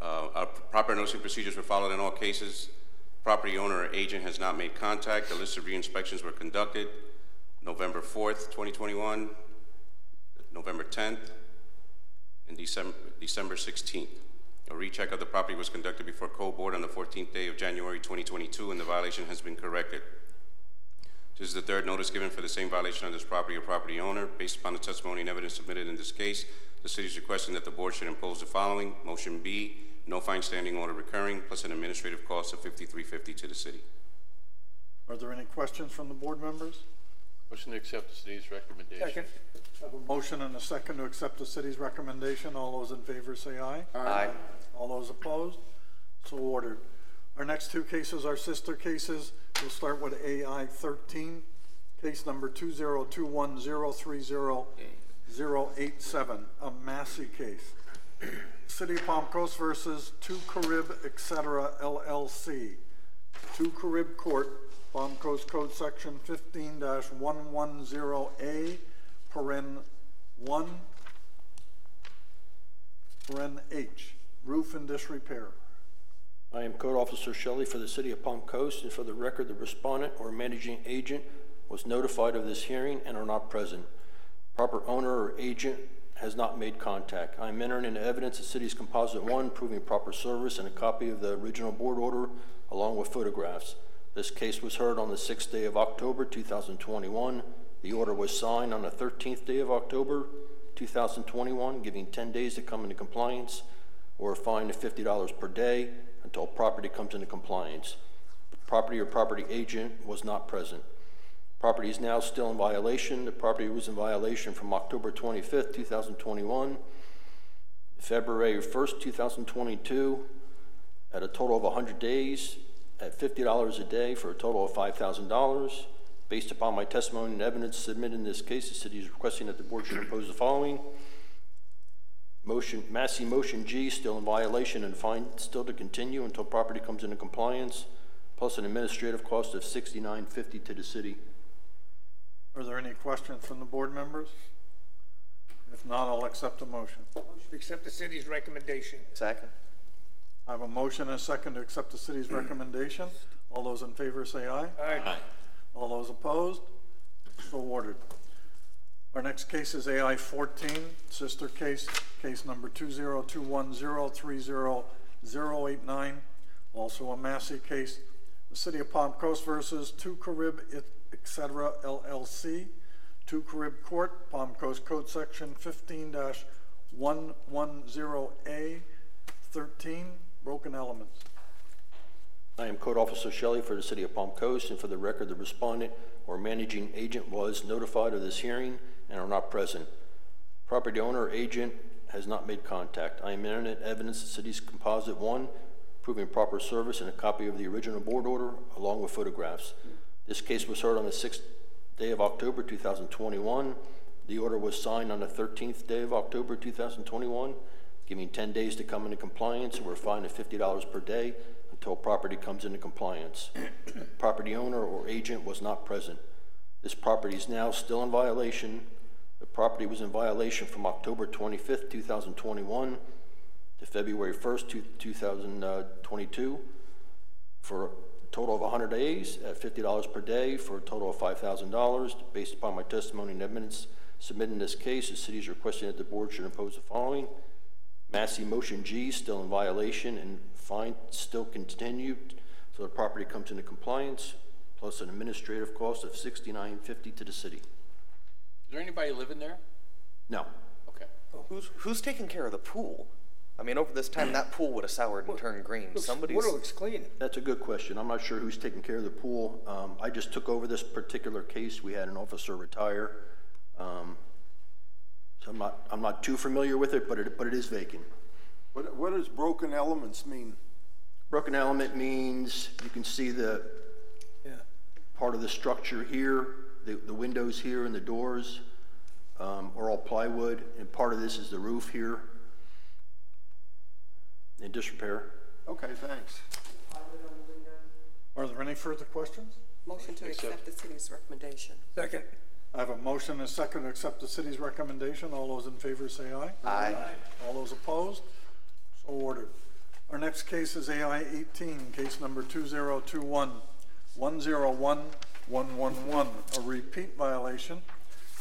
S6: Uh, our proper noticing procedures were followed in all cases. Property owner or agent has not made contact. The list of re-inspections were conducted November 4th, 2021, November 10th, and December, December 16th. A recheck of the property was conducted before Code Board on the 14th day of January 2022, and the violation has been corrected. This is the third notice given for the same violation on this property or property owner. Based upon the testimony and evidence submitted in this case, the city is requesting that the board should impose the following. Motion B, no fine standing order recurring, plus an administrative cost of fifty-three fifty to the city.
S1: Are there any questions from the board members?
S12: Motion to accept the city's recommendation.
S8: Second.
S1: I have a motion and a second to accept the city's recommendation. All those in favor say aye.
S21: Aye.
S1: All those opposed? So ordered. Our next two cases are sister cases, We'll start with AI 13, case number 20210300087, a Massey case. City of Palm Coast versus Two Carib etc. LLC. Two Carib Court, Palm Coast Code Section 15-110A, paren 1, paren H, roof in disrepair.
S11: I am Code Officer Shelley for the City of Palm Coast, and for the record, the respondent or managing agent was notified of this hearing and are not present. Proper owner or agent has not made contact. I am entering into evidence the city's Composite One proving proper service and a copy of the original board order along with photographs. This case was heard on the sixth day of October, 2021. The order was signed on the 13th day of October, 2021, giving 10 days to come into compliance or a fine of $50 per day until property comes into compliance. Property or property agent was not present. Property is now still in violation. The property was in violation from October 25th, 2021, February 1st, 2022, at a total of 100 days, at $50 a day for a total of $5,000. Based upon my testimony and evidence submitted in this case, the city is requesting that the board should impose the following. Motion, Massey Motion G, still in violation and fine still to continue until property comes into compliance, plus an administrative cost of $69.50 to the city.
S1: Are there any questions from the board members? If not, I'll accept the motion.
S8: Accept the city's recommendation.
S21: Second.
S1: I have a motion and a second to accept the city's recommendation. All those in favor say aye.
S8: Aye.
S1: All those opposed? So ordered. Our next case is AI 14, sister case, case number 20210300089, also a Massey case. The City of Palm Coast versus Two Carib et cetera LLC, Two Carib Court, Palm Coast Code Section 15-110A, 13, broken elements.
S11: I am Code Officer Shelley for the City of Palm Coast, and for the record, the respondent or managing agent was notified of this hearing and are not present. Property owner or agent has not made contact. I am entering into evidence the city's Composite One proving proper service and a copy of the original board order along with photographs. This case was heard on the sixth day of October 2021. The order was signed on the 13th day of October 2021, giving 10 days to come into compliance or a fine of $50 per day until property comes into compliance. property owner or agent was not present. This property is now still in violation. The property was in violation from October 25th, 2021 to February 1st, 2022 uh, for a total of 100 days at $50 per day for a total of $5,000. Based upon my testimony and evidence submitted in this case, the city is requesting that the board should impose the following. Massey Motion G still in violation and fine still continued, so the property comes into compliance, plus an administrative cost of $69.50 to the city.
S12: Is there anybody living there?
S11: No.
S12: Okay.
S21: Who's, who's taking care of the pool? I mean, over this time, that pool would have soured and turned green. Somebody's.
S8: Water looks clean.
S11: That's a good question. I'm not sure who's taking care of the pool. Um, I just took over this particular case. We had an officer retire. Um, so I'm not, I'm not too familiar with it, but it, but it is vacant.
S15: What, what does broken elements mean?
S11: Broken element means you can see the Yeah. part of the structure here, the, the windows here and the doors um, are all plywood, and part of this is the roof here in disrepair.
S15: Okay, thanks.
S1: Are there any further questions?
S4: Motion to accept the city's recommendation.
S8: Second.
S1: I have a motion and a second to accept the city's recommendation. All those in favor say aye.
S21: Aye.
S1: All those opposed? So ordered. Our next case is AI 18, case number 2021-101-111, a repeat violation.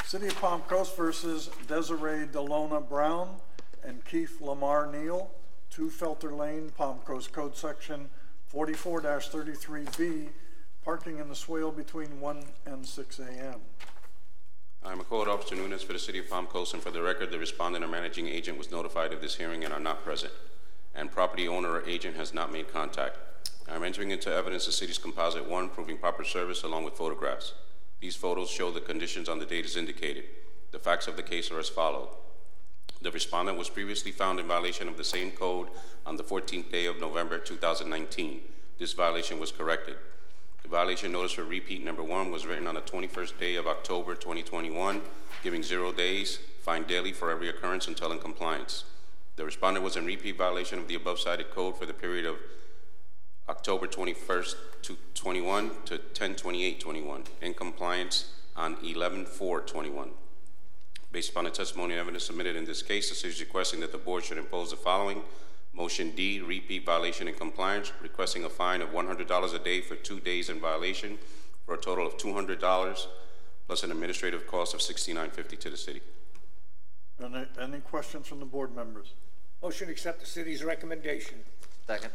S1: City of Palm Coast versus Desiree Delona Brown and Keith Lamar Neal, 2 Felter Lane, Palm Coast Code Section 44-33B, parking in the swale between 1 and 6 a.m.
S6: I'm a code officer Nunes for the City of Palm Coast, and for the record, the respondent or managing agent was notified of this hearing and are not present, and property owner or agent has not made contact. I'm entering into evidence the city's Composite One proving proper service along with photographs. These photos show the conditions on the date as indicated. The facts of the case are as follows. The respondent was previously found in violation of the same code on the 14th day of November 2019. This violation was corrected. The violation notice for repeat number one was written on the 21st day of October 2021, giving zero days, fined daily for every occurrence until in compliance. The respondent was in repeat violation of the above cited code for the period of October 21st to 21 to 10/28/21, in compliance on 11/4/21. Based upon the testimony and evidence submitted in this case, the city is requesting that the board should impose the following. Motion D, repeat violation in compliance, requesting a fine of $100 a day for two days in violation for a total of $200 plus an administrative cost of $69.50 to the city.
S1: Any, any questions from the board members?
S8: Motion to accept the city's recommendation.
S21: Second.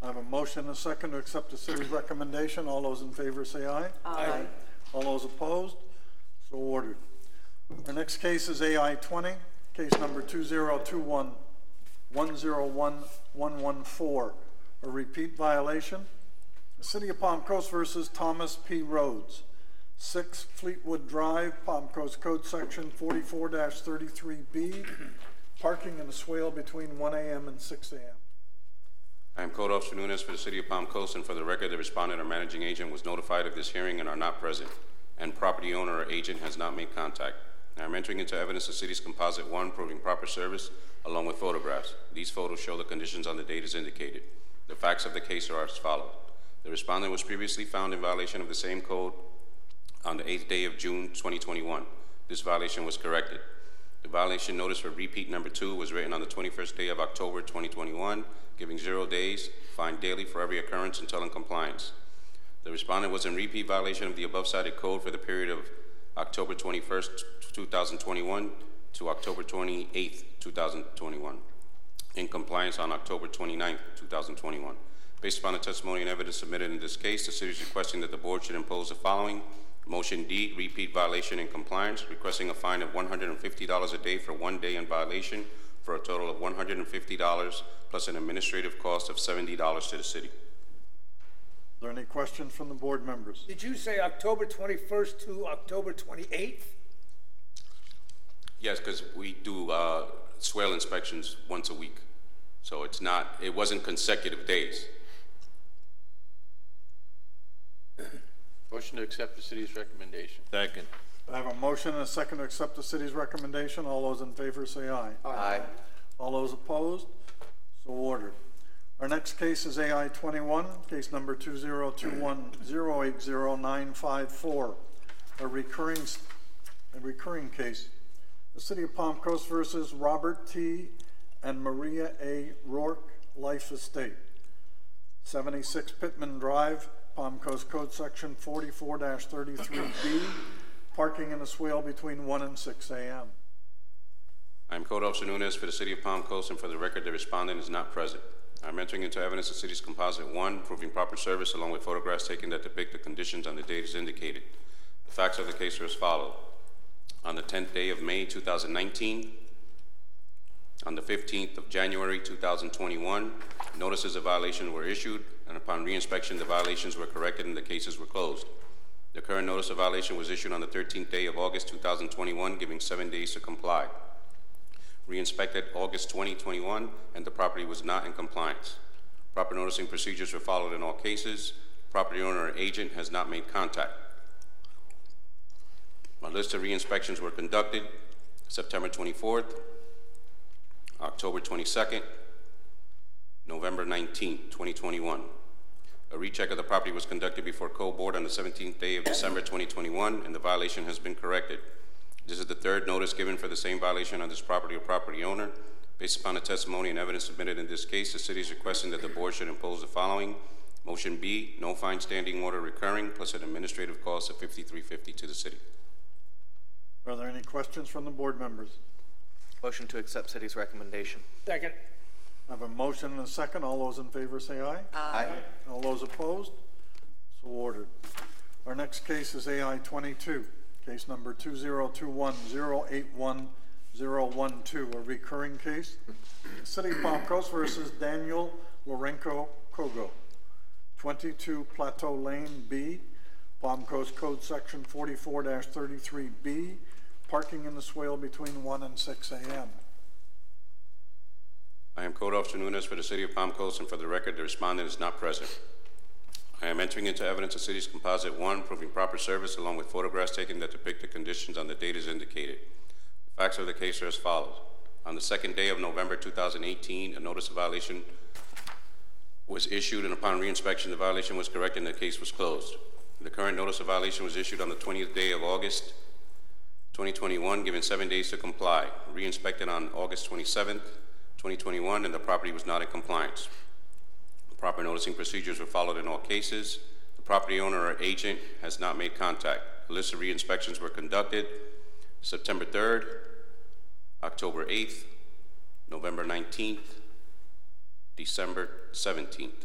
S1: I have a motion and a second to accept the city's recommendation. All those in favor say aye.
S8: Aye.
S1: All those opposed? So ordered. Our next case is AI twenty, case number two zero two one one zero one one one four, a repeat violation. The City of Palm Coast versus Thomas P. Rhodes, six Fleetwood Drive, Palm Coast Code Section 44 33B, parking in the swale between one AM and six AM.
S6: I am Code Officer Nunes for the City of Palm Coast, and for the record, the respondent or managing agent was notified of this hearing and are not present, and property owner or agent has not made contact. I am entering into evidence the city's composite one proving proper service along with photographs. These photos show the conditions on the date as indicated. The facts of the case are as follows. The respondent was previously found in violation of the same code on the eighth day of June 2021. This violation was corrected. The violation notice for repeat number two was written on the 21st day of October 2021, giving zero days, fined daily for every occurrence until in compliance. The respondent was in repeat violation of the above cited code for the period of October 21st, 2021 to October 28th, 2021, in compliance on October 29th, 2021. Based upon the testimony and evidence submitted in this case, the city is requesting that the board should impose the following. Motion D, repeat violation in compliance, requesting a fine of $150 a day for one day in violation for a total of $150 plus an administrative cost of $70 to the city.
S1: Are there any questions from the board members?
S8: Did you say October twenty-first to October twenty-eighth?
S6: Yes, because we do uh, swale inspections once a week. So it's not, it wasn't consecutive days.
S12: Motion to accept the city's recommendation.
S22: Second.
S1: I have a motion and a second to accept the city's recommendation. All those in favor say aye.
S21: Aye.
S1: All those opposed? So ordered. Our next case is AI twenty-one, case number two zero two one zero eight zero nine five four, a recurring, a recurring case. The City of Palm Coast versus Robert T. and Maria A. Rourke Life Estate. Seventy-six Pittman Drive, Palm Coast Code Section 44-33B, parking in a swale between one and six AM.
S6: I am Code Officer Nunes for the City of Palm Coast, and for the record, the respondent is not present. I am entering into evidence the city's composite one, proving proper service along with photographs taken that depict the conditions on the date as indicated. The facts of the case are as follows. On the 10th day of May 2019, on the 15th of January 2021, notices of violation were issued, and upon reinspection, the violations were corrected and the cases were closed. The current notice of violation was issued on the 13th day of August 2021, giving seven days to comply re-inspected August 2021, and the property was not in compliance. Proper noticing procedures were followed in all cases. Property owner or agent has not made contact. A list of re-inspections were conducted September 24th, October 22nd, November 19th, 2021. A recheck of the property was conducted before Code Board on the 17th day of December 2021, and the violation has been corrected. This is the third notice given for the same violation on this property or property owner. Based upon the testimony and evidence submitted in this case, the city is requesting that the board should impose the following. Motion B, no fine standing order recurring, plus an administrative cost of fifty-three fifty to the city.
S1: Are there any questions from the board members?
S21: Motion to accept city's recommendation.
S8: Second.
S1: I have a motion and a second. All those in favor say aye.
S21: Aye.
S1: All those opposed? So ordered. Our next case is AI twenty-two, case number two zero two one zero eight one zero one two, a recurring case. City of Palm Coast versus Daniel Lorenco Kogo, twenty-two Plateau Lane B, Palm Coast Code Section 44-33B, parking in the swale between one and six AM.
S6: I am Code Officer Nunes for the City of Palm Coast, and for the record, the respondent is not present. I am entering into evidence the city's composite one, proving proper service along with photographs taken that depict the conditions on the date as indicated. The facts of the case are as follows. On the second day of November 2018, a notice of violation was issued, and upon reinspection, the violation was corrected and the case was closed. The current notice of violation was issued on the 20th day of August 2021, given seven days to comply. Reinspected on August 27th, 2021, and the property was not in compliance. Proper noticing procedures were followed in all cases. The property owner or agent has not made contact. A list of re-inspections were conducted September 3rd, October 8th, November 19th, December 17th.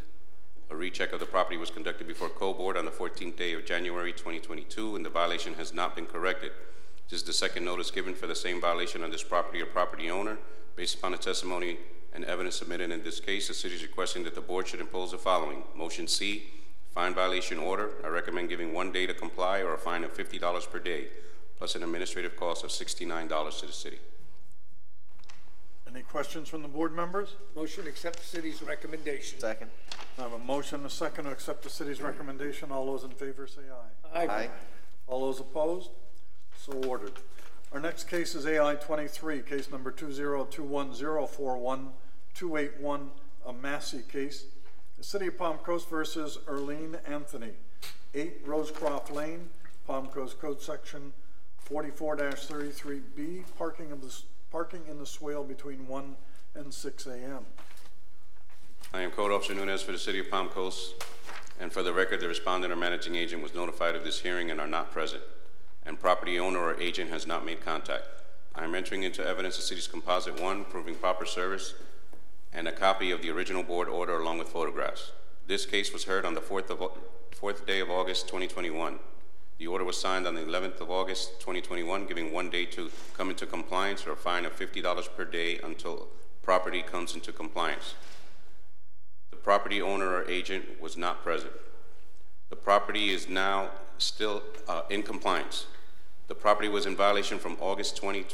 S6: A recheck of the property was conducted before Code Board on the 14th day of January 2022, and the violation has not been corrected. This is the second notice given for the same violation on this property or property owner. Based upon the testimony and evidence submitted in this case, the city is requesting that the board should impose the following. Motion C, fine violation order. I recommend giving one day to comply or a fine of fifty dollars per day, plus an administrative cost of sixty-nine dollars to the city.
S1: Any questions from the board members?
S8: Motion to accept the city's recommendation.
S21: Second.
S1: I have a motion, and a second to accept the city's recommendation. All those in favor say aye.
S8: Aye.
S1: All those opposed? So ordered. Our next case is AI 23, case number two zero two one zero four one. 281 a Massey case. The City of Palm Coast versus Erlene Anthony, 8 Rosecroft Lane, Palm Coast Code Section 44-33B, parking, of the, parking in the swale between 1 and 6 a.m.
S6: I am Code Officer Nunes for the City of Palm Coast, and for the record, the respondent or managing agent was notified of this hearing and are not present, and property owner or agent has not made contact. I am entering into evidence the City's Composite 1, proving proper service and a copy of the original board order along with photographs. This case was heard on the fourth of, fourth day of August 2021. The order was signed on the 11th of August 2021, giving one day to come into compliance or a fine of $50 per day until property comes into compliance. The property owner or agent was not present. The property is now still uh, in compliance. The property was in violation from August 20,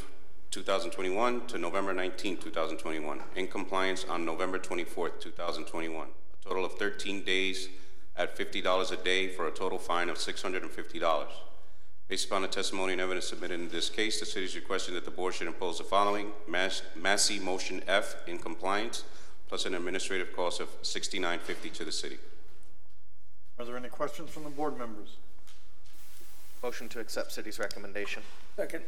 S6: 2021 to November 19, 2021, in compliance on November 24, 2021. A total of 13 days at $50 a day for a total fine of $650. Based upon the testimony and evidence submitted in this case, the city is requesting that the board should impose the following: Mass- Massey Motion F in compliance, plus an administrative cost of $69.50 to the city.
S1: Are there any questions from the board members?
S21: Motion to accept city's recommendation.
S8: Second.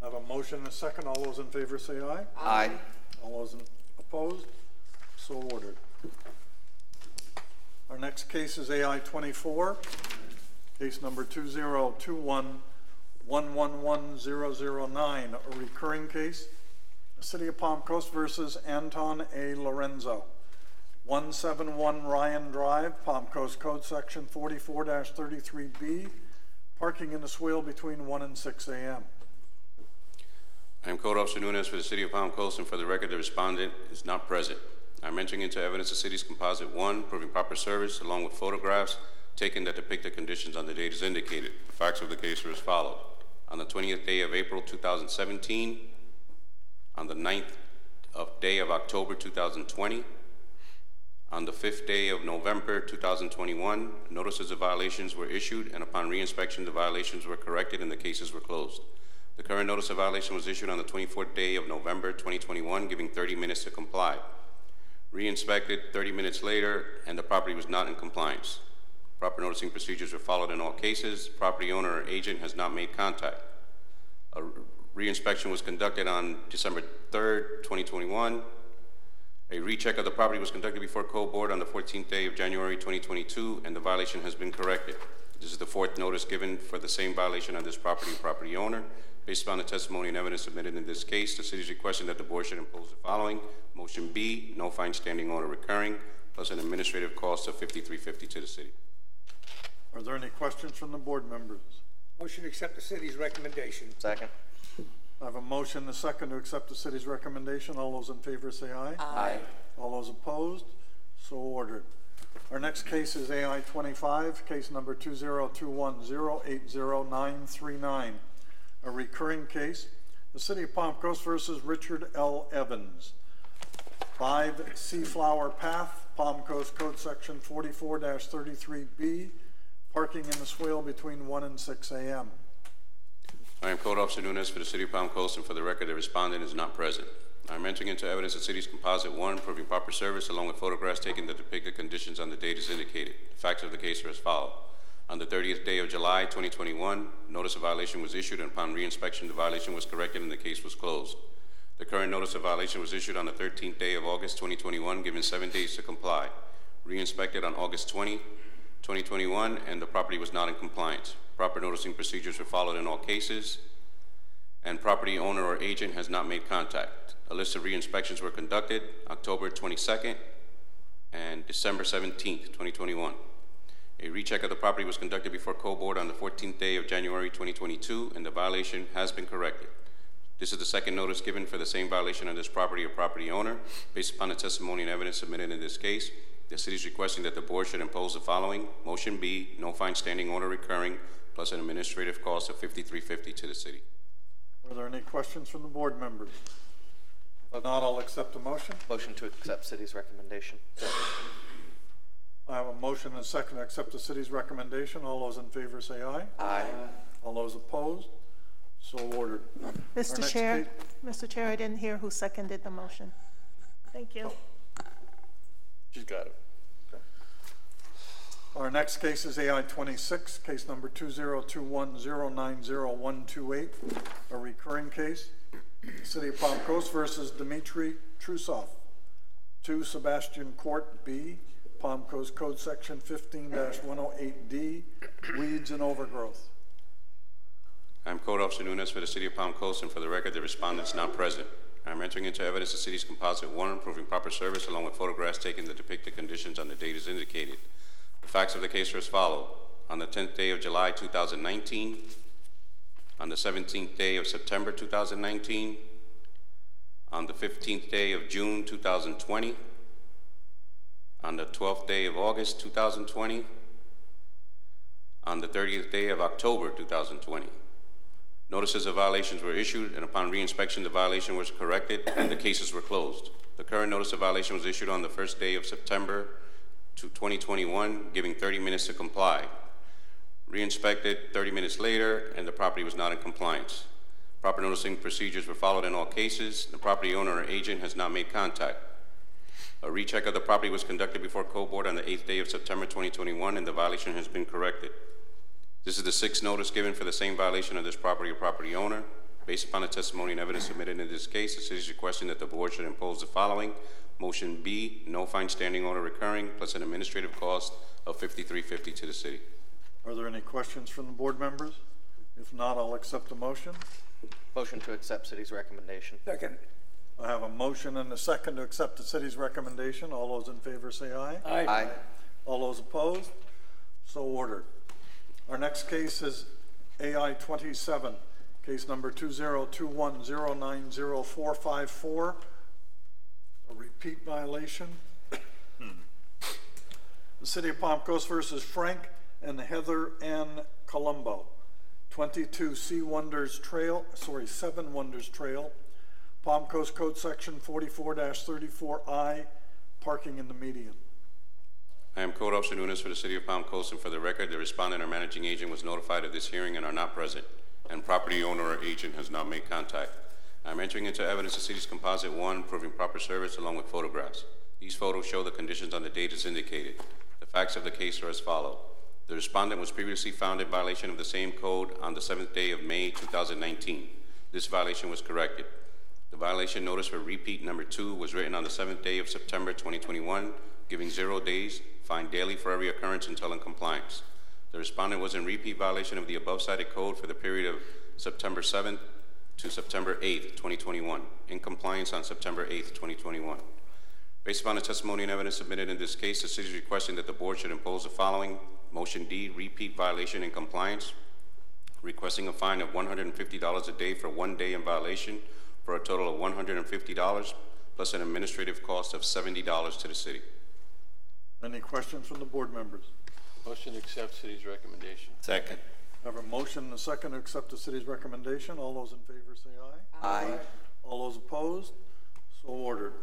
S1: I have a motion and a second. All those in favor say aye.
S21: Aye.
S1: All those in- opposed? So ordered. Our next case is AI 24, case number 20211111009, a recurring case. The City of Palm Coast versus Anton A. Lorenzo, 171 Ryan Drive, Palm Coast Code Section 44-33B, parking in the swale between 1 and 6 a.m.
S6: I am Code Officer Nunes for the City of Palm Coast, and for the record, the respondent is not present. I'm entering into evidence the city's composite one, proving proper service, along with photographs taken that depict the conditions on the date as indicated. The facts of the case are as followed. On the 20th day of April 2017, on the 9th of day of October 2020, on the 5th day of November 2021, notices of violations were issued, and upon reinspection, the violations were corrected and the cases were closed. The current notice of violation was issued on the 24th day of November 2021, giving 30 minutes to comply. Re-inspected 30 minutes later, and the property was not in compliance. Proper noticing procedures were followed in all cases. Property owner or agent has not made contact. A re-inspection was conducted on December 3rd, 2021. A recheck of the property was conducted before Code Board on the 14th day of January 2022, and the violation has been corrected. This is the fourth notice given for the same violation on this property property owner. Based upon the testimony and evidence submitted in this case, the city is requesting that the board should impose the following. Motion B, no fine standing order recurring, plus an administrative cost of $53.50 to the city.
S1: Are there any questions from the board members?
S8: Motion to accept the city's recommendation.
S21: Second.
S1: I have a motion and a second to accept the city's recommendation. All those in favor say aye.
S21: Aye.
S1: All those opposed? So ordered. Our next case is AI 25, case number 20210803939, a recurring case. The City of Palm Coast versus Richard L. Evans, Five Seaflower Path, Palm Coast Code Section 44-33B, parking in the swale between one and six AM.
S6: I am Code Officer Nunes for the City of Palm Coast, and for the record, the respondent is not present. I am entering into evidence the city's composite one, proving proper service, along with photographs taken that depict the conditions on the date as indicated. The facts of the case are as follows. On the 30th day of July 2021, notice of violation was issued, and upon reinspection, the violation was corrected and the case was closed. The current notice of violation was issued on the 13th day of August 2021, given seven days to comply. Reinspected on August 20, 2021, and the property was not in compliance. Proper noticing procedures were followed in all cases, and property owner or agent has not made contact. A list of re-inspections were conducted October 22nd and December 17th, 2021. A recheck of the property was conducted before Code Board on the 14th day of January 2022, and the violation has been corrected. This is the second notice given for the same violation of this property or property owner. Based upon the testimony and evidence submitted in this case, the city is requesting that the board should impose the following. Motion B, no fine standing order recurring, plus an administrative cost of 5350 to the city.
S1: Are there any questions from the board members? If not, I'll accept the motion.
S21: Motion to accept city's recommendation.
S1: I have a motion and a second to accept the city's recommendation. All those in favor say aye.
S21: Aye.
S1: All those opposed? So ordered. Our
S2: Mr.
S1: next
S2: Chair,
S1: case-
S2: Mr. Chair, I didn't hear who seconded the motion. Thank you. Oh.
S6: She's got it.
S1: Our next case is AI twenty-six, case number two zero two one zero nine zero one two eight, a recurring case. City of Palm Coast versus Dmitry Trusov, two Sebastian Court B, Palm Coast Code Section 15-108D, weeds and overgrowth.
S6: I'm Code Officer Nunes for the City of Palm Coast, and for the record, the respondent is not present. I'm entering into evidence the city's composite one, proving proper service, along with photographs taken that depict the conditions on the date as indicated. The facts of the case are as follows. On the 10th day of July 2019, on the 17th day of September 2019, on the 15th day of June 2020, on the 12th day of August 2020, on the 30th day of October 2020. Notices of violations were issued, and upon reinspection, the violation was corrected and the cases were closed. The current notice of violation was issued on the first day of September to 2021, giving 30 minutes to comply. Reinspected 30 minutes later, and the property was not in compliance. Proper noticing procedures were followed in all cases. The property owner or agent has not made contact. A recheck of the property was conducted before Code Board on the 8th day of September 2021, and the violation has been corrected. This is the sixth notice given for the same violation of this property or property owner. Based upon the testimony and evidence submitted in this case, the city is requesting that the board should impose the following. Motion B, no fine standing order recurring, plus an administrative cost of 5350 to the city.
S1: Are there any questions from the board members? If not, I'll accept the motion.
S21: Motion to accept city's recommendation.
S8: Second.
S1: I have a motion and a second to accept the city's recommendation. All those in favor say aye.
S8: Aye.
S21: Aye.
S1: All those opposed? So ordered. Our next case is AI twenty-seven, case number two zero two one zero nine zero four five four. A repeat violation. The City of Palm Coast versus Frank and Heather Ann Colombo. Twenty-two Sea Wonders Trail, sorry, Seven Wonders Trail, Palm Coast Code Section 44-34I, parking in the median.
S6: I am Code Officer Nunes for the City of Palm Coast, and for the record, the respondent or managing agent was notified of this hearing and are not present, and property owner or agent has not made contact. I am entering into evidence the city's composite one, proving proper service along with photographs. These photos show the conditions on the date as indicated. The facts of the case are as follow. The respondent was previously found in violation of the same code on the seventh day of May 2019. This violation was corrected. The violation notice for repeat number two was written on the seventh day of September 2021, giving zero days, fined daily for every occurrence until in compliance. The respondent was in repeat violation of the above cited code for the period of September 7th to September 8th, 2021, in compliance on September 8th, 2021. Based upon the testimony and evidence submitted in this case, the city is requesting that the board should impose the following. Motion D, repeat violation in compliance, requesting a fine of $150 a day for one day in violation for a total of $150 plus an administrative cost of $70 to the city.
S1: Any questions from the board members?
S12: Motion to accept city's recommendation.
S22: Second.
S1: I have a motion and a second to accept the city's recommendation. All those in favor say aye.
S21: Aye.
S1: All those opposed? So ordered.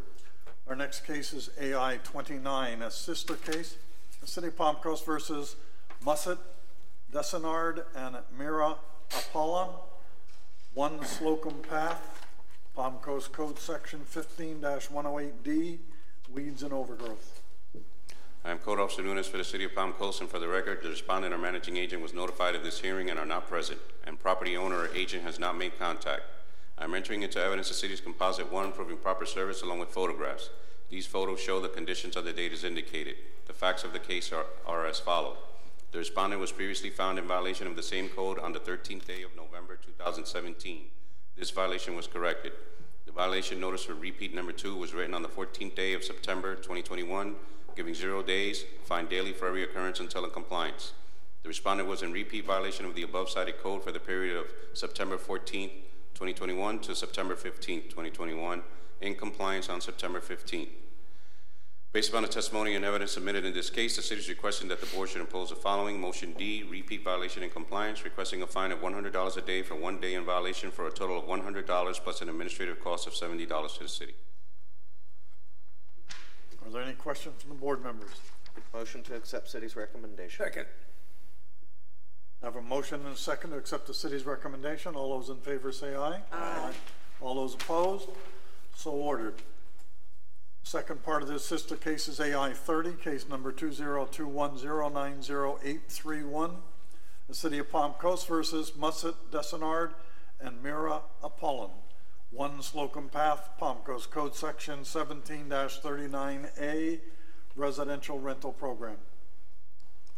S1: Our next case is AI 29, a sister case, the City of Palm Coast versus Musset, Desenard, and Mira Apollon, 1 Slocum Path, Palm Coast Code Section 15-108D, weeds and overgrowth.
S6: I am Code Officer Nunes for the City of Palm Coast, and for the record, the respondent or managing agent was notified of this hearing and are not present, and property owner or agent has not made contact. I am entering into evidence the city's composite one proving proper service along with photographs. These photos show the conditions of the date as indicated. The facts of the case are, are as follows. The respondent was previously found in violation of the same code on the 13th day of November 2017. This violation was corrected. The violation notice for repeat number two was written on the 14th day of September 2021, giving zero days, fined daily for every occurrence until in compliance. The respondent was in repeat violation of the above cited code for the period of September 14th, 2021 to September 15th, 2021, in compliance on September 15th. Based upon the testimony and evidence submitted in this case, the city is requesting that the board should impose the following. Motion D, repeat violation in compliance, requesting a fine of $100 a day for one day in violation for a total of $100 plus an administrative cost of $70 to the city.
S1: Are there any questions from the board members?
S21: Motion to accept city's recommendation.
S8: Second.
S1: I have a motion and a second to accept the city's recommendation. All those in favor say aye. Aye. All those opposed? So ordered. Second part of this sister case is AI 30, case number 20210908831. The City of Palm Coast versus Musset Desenard and Mira Apollon. 1 Slocum Path, Palm Coast Code Section 17-39A, Residential Rental Program.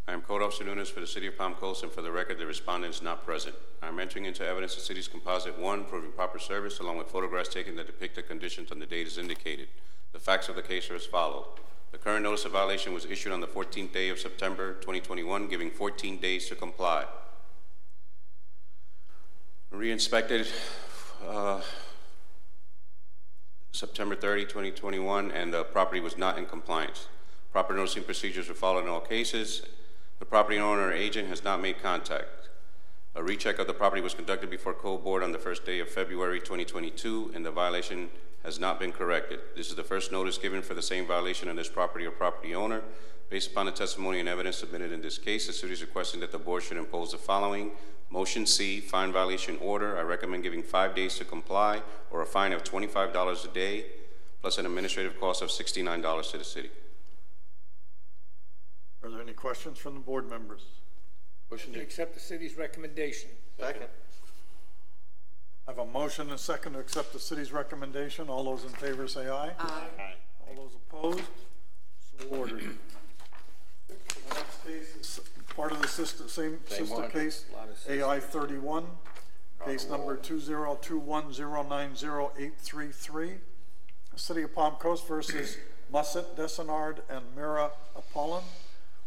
S6: I am Code Officer Nunes for the City of Palm Coast, and for the record, the respondent is not present. I am entering into evidence the city's composite one proving proper service, along with photographs taken that depict the conditions on the date as indicated. The facts of the case are as follows. The current notice of violation was issued on the 14th day of September 2021, giving 14 days to comply. Re-inspected uh, September 30, 2021, and the property was not in compliance. Proper noticing procedures were followed in all cases. The property owner or agent has not made contact. A recheck of the property was conducted before Code Board on the first day of February 2022, and the violation has not been corrected. This is the first notice given for the same violation on this property or property owner. Based upon the testimony and evidence submitted in this case, the city is requesting that the board should impose the following. Motion C, fine violation order. I recommend giving five days to comply or a fine of $25 a day plus an administrative cost of $69 to the city.
S1: Are there any questions from the board members?
S8: Motion to accept the city's recommendation.
S21: Second.
S1: I have a motion and a second to accept the city's recommendation. All those in favor say aye.
S4: Aye.
S1: All those opposed? So ordered. The next case is part of the sister, same
S12: Same
S1: sister
S12: one.
S1: case,
S12: Lot of sisters.
S1: AI thirty-one, case number two zero two one zero nine zero eight three three. City of Palm Coast versus Musset Desenard and Mira Apollon,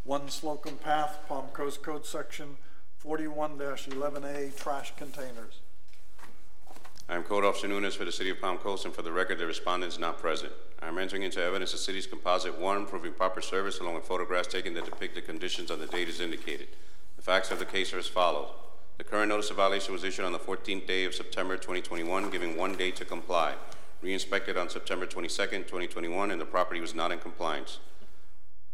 S1: one Slocum Path, Palm Coast Code Section forty-one eleven A, trash containers.
S6: I am Code Officer Nunes for the City of Palm Coast, and for the record, the respondent is not present. I am entering into evidence the city's composite one proving proper service along with photographs taken that depict the conditions on the date as indicated. The facts of the case are as follows. The current notice of violation was issued on the 14th day of September 2021, giving one day to comply. Re-inspected on September 22nd, 2021, and the property was not in compliance.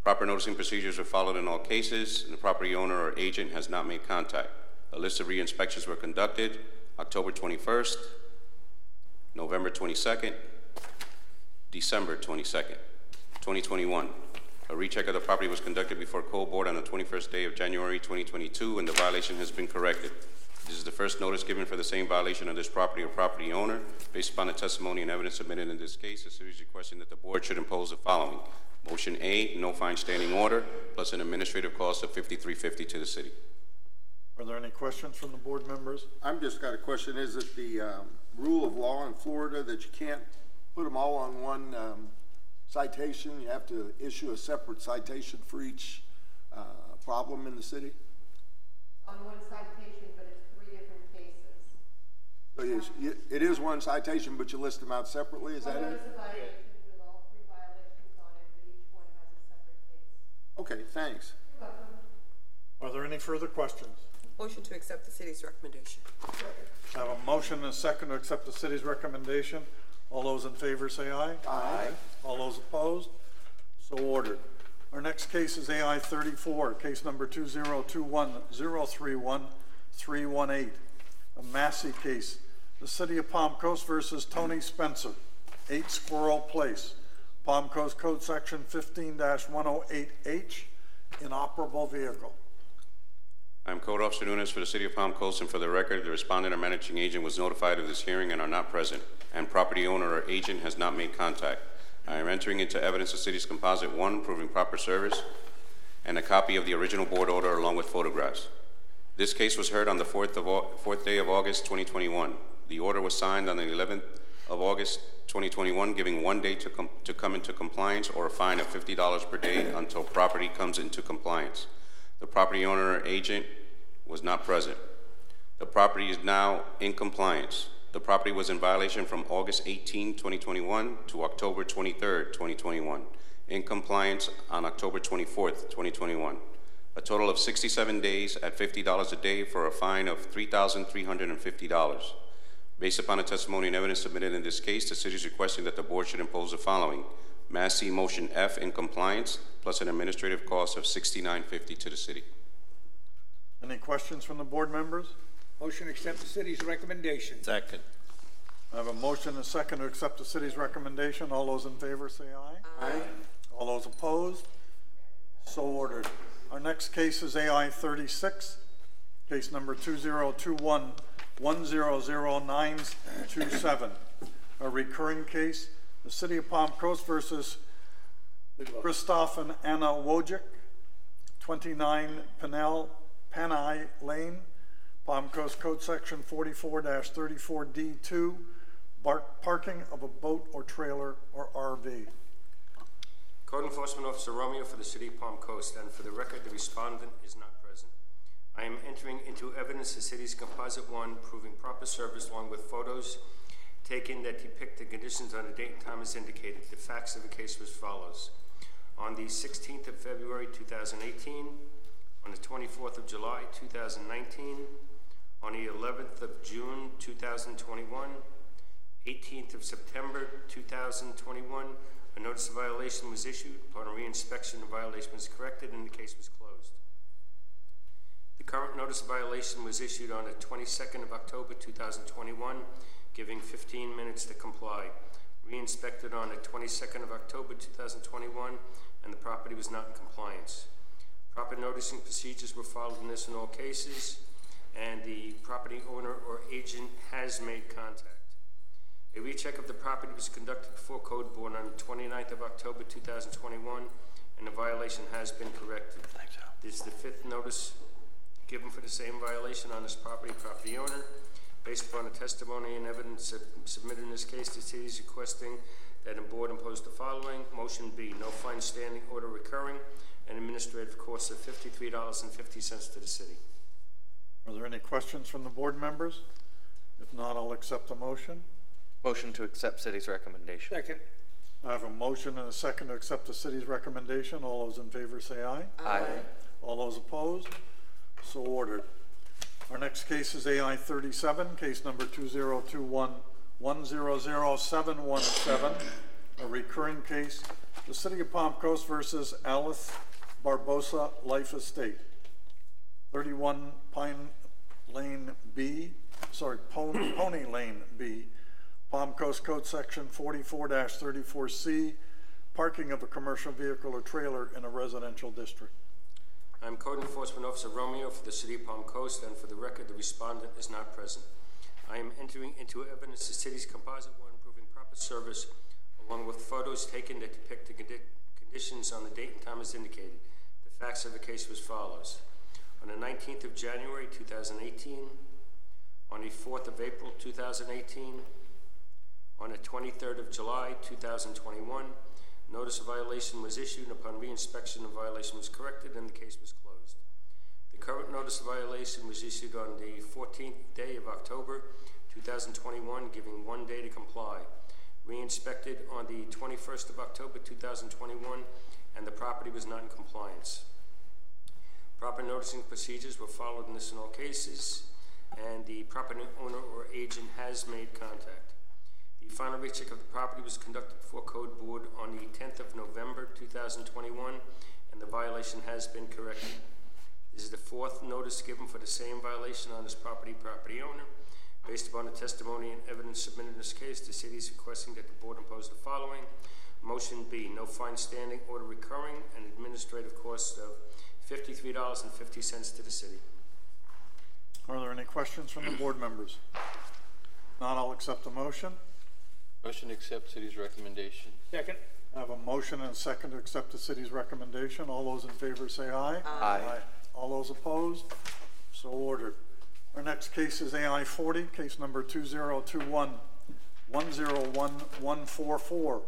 S6: Proper noticing procedures were followed in all cases, and the property owner or agent has not made contact. A list of re-inspections were conducted October 21st, November 22nd, December 22nd, 2021. A recheck of the property was conducted before Code Board on the 21st day of January 2022, and the violation has been corrected. This is the first notice given for the same violation of this property or property owner. Based upon the testimony and evidence submitted in this case, the city is requesting that the board should impose the following. Motion A, no fine standing order, plus an administrative cost of $53.50 to the city.
S1: Are there any questions from the board members?
S15: I'm just got a question. Is it the um, rule of law in Florida that you can't put them all on one um, citation? You have to issue a separate citation for each uh, problem in the city?
S23: On one citation, but it's three different cases.
S15: So it is- you- It is one citation, but you list them out separately, is that it?
S23: notice of violation with all three violations on it, but each one has a separate case.
S15: Okay, thanks.
S1: Are there any further questions?
S4: Motion to accept the city's recommendation.
S1: I have a motion and a second to accept the city's recommendation. All those in favor say aye. Aye. All those opposed? So ordered. Our next case is AI 34, case number 2021031-318, a Massey case, the City of Palm Coast versus Tony Spencer, 8 Squirrel Place, Palm Coast Code Section 15-108H, inoperable vehicle.
S6: I'm Code Officer Nunes for the City of Palm Coast, and for the record, the respondent or managing agent was notified of this hearing and are not present, and property owner or agent has not made contact. I am entering into evidence the city's composite one proving proper service and a copy of the original board order along with photographs. This case was heard on the 4th, of, Au- 4th day of August 2021. The order was signed on the 11th of August 2021, giving one day to, com- to come into compliance or a fine of $50 per day until property comes into compliance. The property owner or agent was not present. The property is now in compliance. The property was in violation from August 18, 2021 to October 23, 2021, in compliance on October 24, 2021. A total of 67 days at $50 a day for a fine of $3,350. Based upon the testimony and evidence submitted in this case, the city is requesting that the board should impose the following. Massey Motion F in compliance, plus an administrative cost of $69.50 to the city.
S1: Any questions from the board members?
S8: Motion to accept the city's recommendation.
S22: Second.
S1: I have a motion and a second to accept the city's recommendation. All those in favor say aye. Aye. All those opposed? So ordered. Our next case is AI 36, case number 2021-100927, a recurring case, the City of Palm Coast versus Christoph and Anna Wojcik, 29 Panel, Panai Lane, Palm Coast Code Section 44-34D2, bar- parking of a boat or trailer or RV.
S9: Code Enforcement Officer Romeo for the City of Palm Coast, and for the record, the respondent is not present. I am entering into evidence the city's composite one proving proper service along with photos taken that depict the conditions on the date and time as indicated. The facts of the case was as follows. On the 16th of February 2018, on the 24th of July 2019, on the 11th of June 2021, 18th of September 2021, a notice of violation was issued. Upon reinspection, the violation was corrected and the case was closed. The current notice of violation was issued on the 22nd of October 2021, giving 15 minutes to comply. Re-inspected on the 22nd of October 2021, and the property was not in compliance. Proper noticing procedures were followed in this in all cases, and the property owner or agent has made contact. A recheck of the property was conducted before Code Board on the 29th of October 2021, and the violation has been corrected. This is the fifth notice given for the same violation on this property, property owner. Based upon the testimony and evidence sub- submitted in this case, the city is requesting that the board impose the following. Motion B, no fine standing order recurring, and administrative costs of $53.50 to the city.
S1: Are there any questions from the board members? If not, I'll accept the motion.
S21: Motion to accept city's recommendation.
S8: Second.
S1: I have a motion and a second to accept the city's recommendation. All those in favor say aye.
S21: Aye.
S1: All those opposed? So ordered. Our next case is AI 37, case number 2021-100717, a recurring case, the City of Palm Coast versus Alice Barbosa Life Estate, 31 Pine Lane B, sorry, Pon- Pony Lane B, Palm Coast Code Section 44-34C, parking of a commercial vehicle or trailer in a residential district.
S9: I'm Code Enforcement Officer Romeo for the City of Palm Coast, and for the record, the respondent is not present. I am entering into evidence the city's composite one proving proper service, along with photos taken that depict the condi- conditions on the date and time as indicated. The facts of the case was follows. On the 19th of January 2018, on the 4th of April 2018, on the 23rd of July 2021, notice of violation was issued, and upon reinspection, the violation was corrected and the case was closed. The current notice of violation was issued on the 14th day of October 2021, giving one day to comply. Re-inspected on the 21st of October 2021, and the property was not in compliance. Proper noticing procedures were followed in this in all cases, and the property owner or agent has made contact. The final recheck of the property was conducted before Code Board on the 10th of November 2021, and the violation has been corrected. This is the fourth notice given for the same violation on this property, property owner. Based upon the testimony and evidence submitted in this case, the city is requesting that the board impose the following. Motion B, no fine standing, order recurring, and administrative costs of fifty-three dollars and fifty cents to the city.
S1: Are there any questions from the board members? Not, I'll accept the motion.
S12: Motion to accept city's recommendation.
S8: Second.
S1: I have a motion and a second to accept the city's recommendation. All those in favor say aye.
S21: Aye.
S1: All those opposed? So ordered. Our next case is AI forty, case number two zero two one one zero one one four four.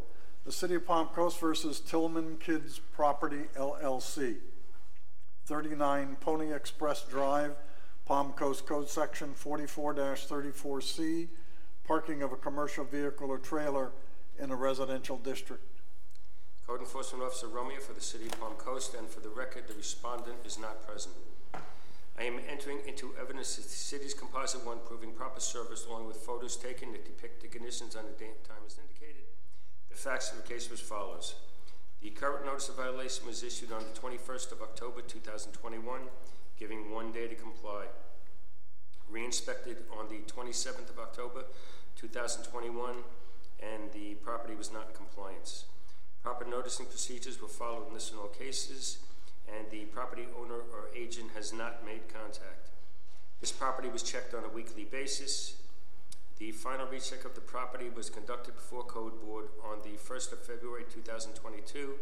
S1: The City of Palm Coast versus Tillman Kids Property LLC. Thirty-nine Pony Express Drive, Palm Coast Code Section forty-four thirty-four C, parking of a commercial vehicle or trailer in a residential district.
S9: Code Enforcement Officer Romeo for the City of Palm Coast, and for the record, the respondent is not present. I am entering into evidence that the city's composite one proving proper service along with photos taken that depict the conditions on the date and time as indicated. The facts of the case was follows. The current notice of violation was issued on the twenty-first of October, two thousand twenty-one, giving one day to comply. Re-inspected on the twenty-seventh of October, two thousand twenty-one, and the property was not in compliance. Proper noticing procedures were followed in this and all cases, and the property owner or agent has not made contact. This property was checked on a weekly basis. The final recheck of the property was conducted before Code Board on the 1st of February 2022,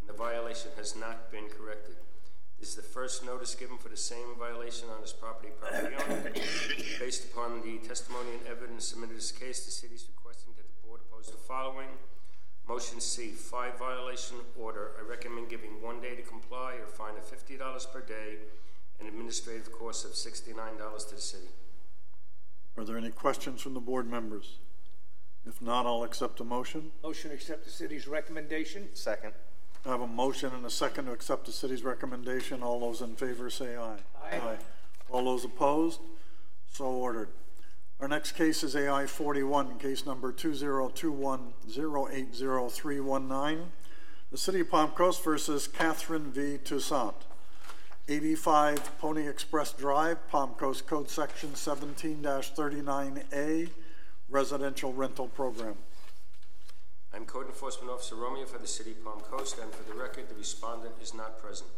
S9: and the violation has not been corrected. This is the first notice given for the same violation on his property, property owner. Based upon the testimony and evidence submitted in this case, the city is requesting that the board oppose the following. Motion C, five violation order. I recommend giving one day to comply or fine of fifty dollars per day and administrative cost of sixty-nine dollars to the city.
S1: Are there any questions from the board members? If not, I'll accept a motion.
S8: Motion to accept the city's recommendation.
S21: Second.
S1: I have a motion and a second to accept the city's recommendation. All those in favor say aye.
S8: Aye.
S1: All those opposed? So ordered. Our next case is AI forty-one, case number two zero two one zero eight zero three one nine. The City of Palm Coast versus Catherine V. Toussaint. Eighty-five Pony Express Drive, Palm Coast Code Section 17 39A, Residential Rental Program.
S9: I'm Code Enforcement Officer Romeo for the City of Palm Coast, and for the record, the respondent is not present.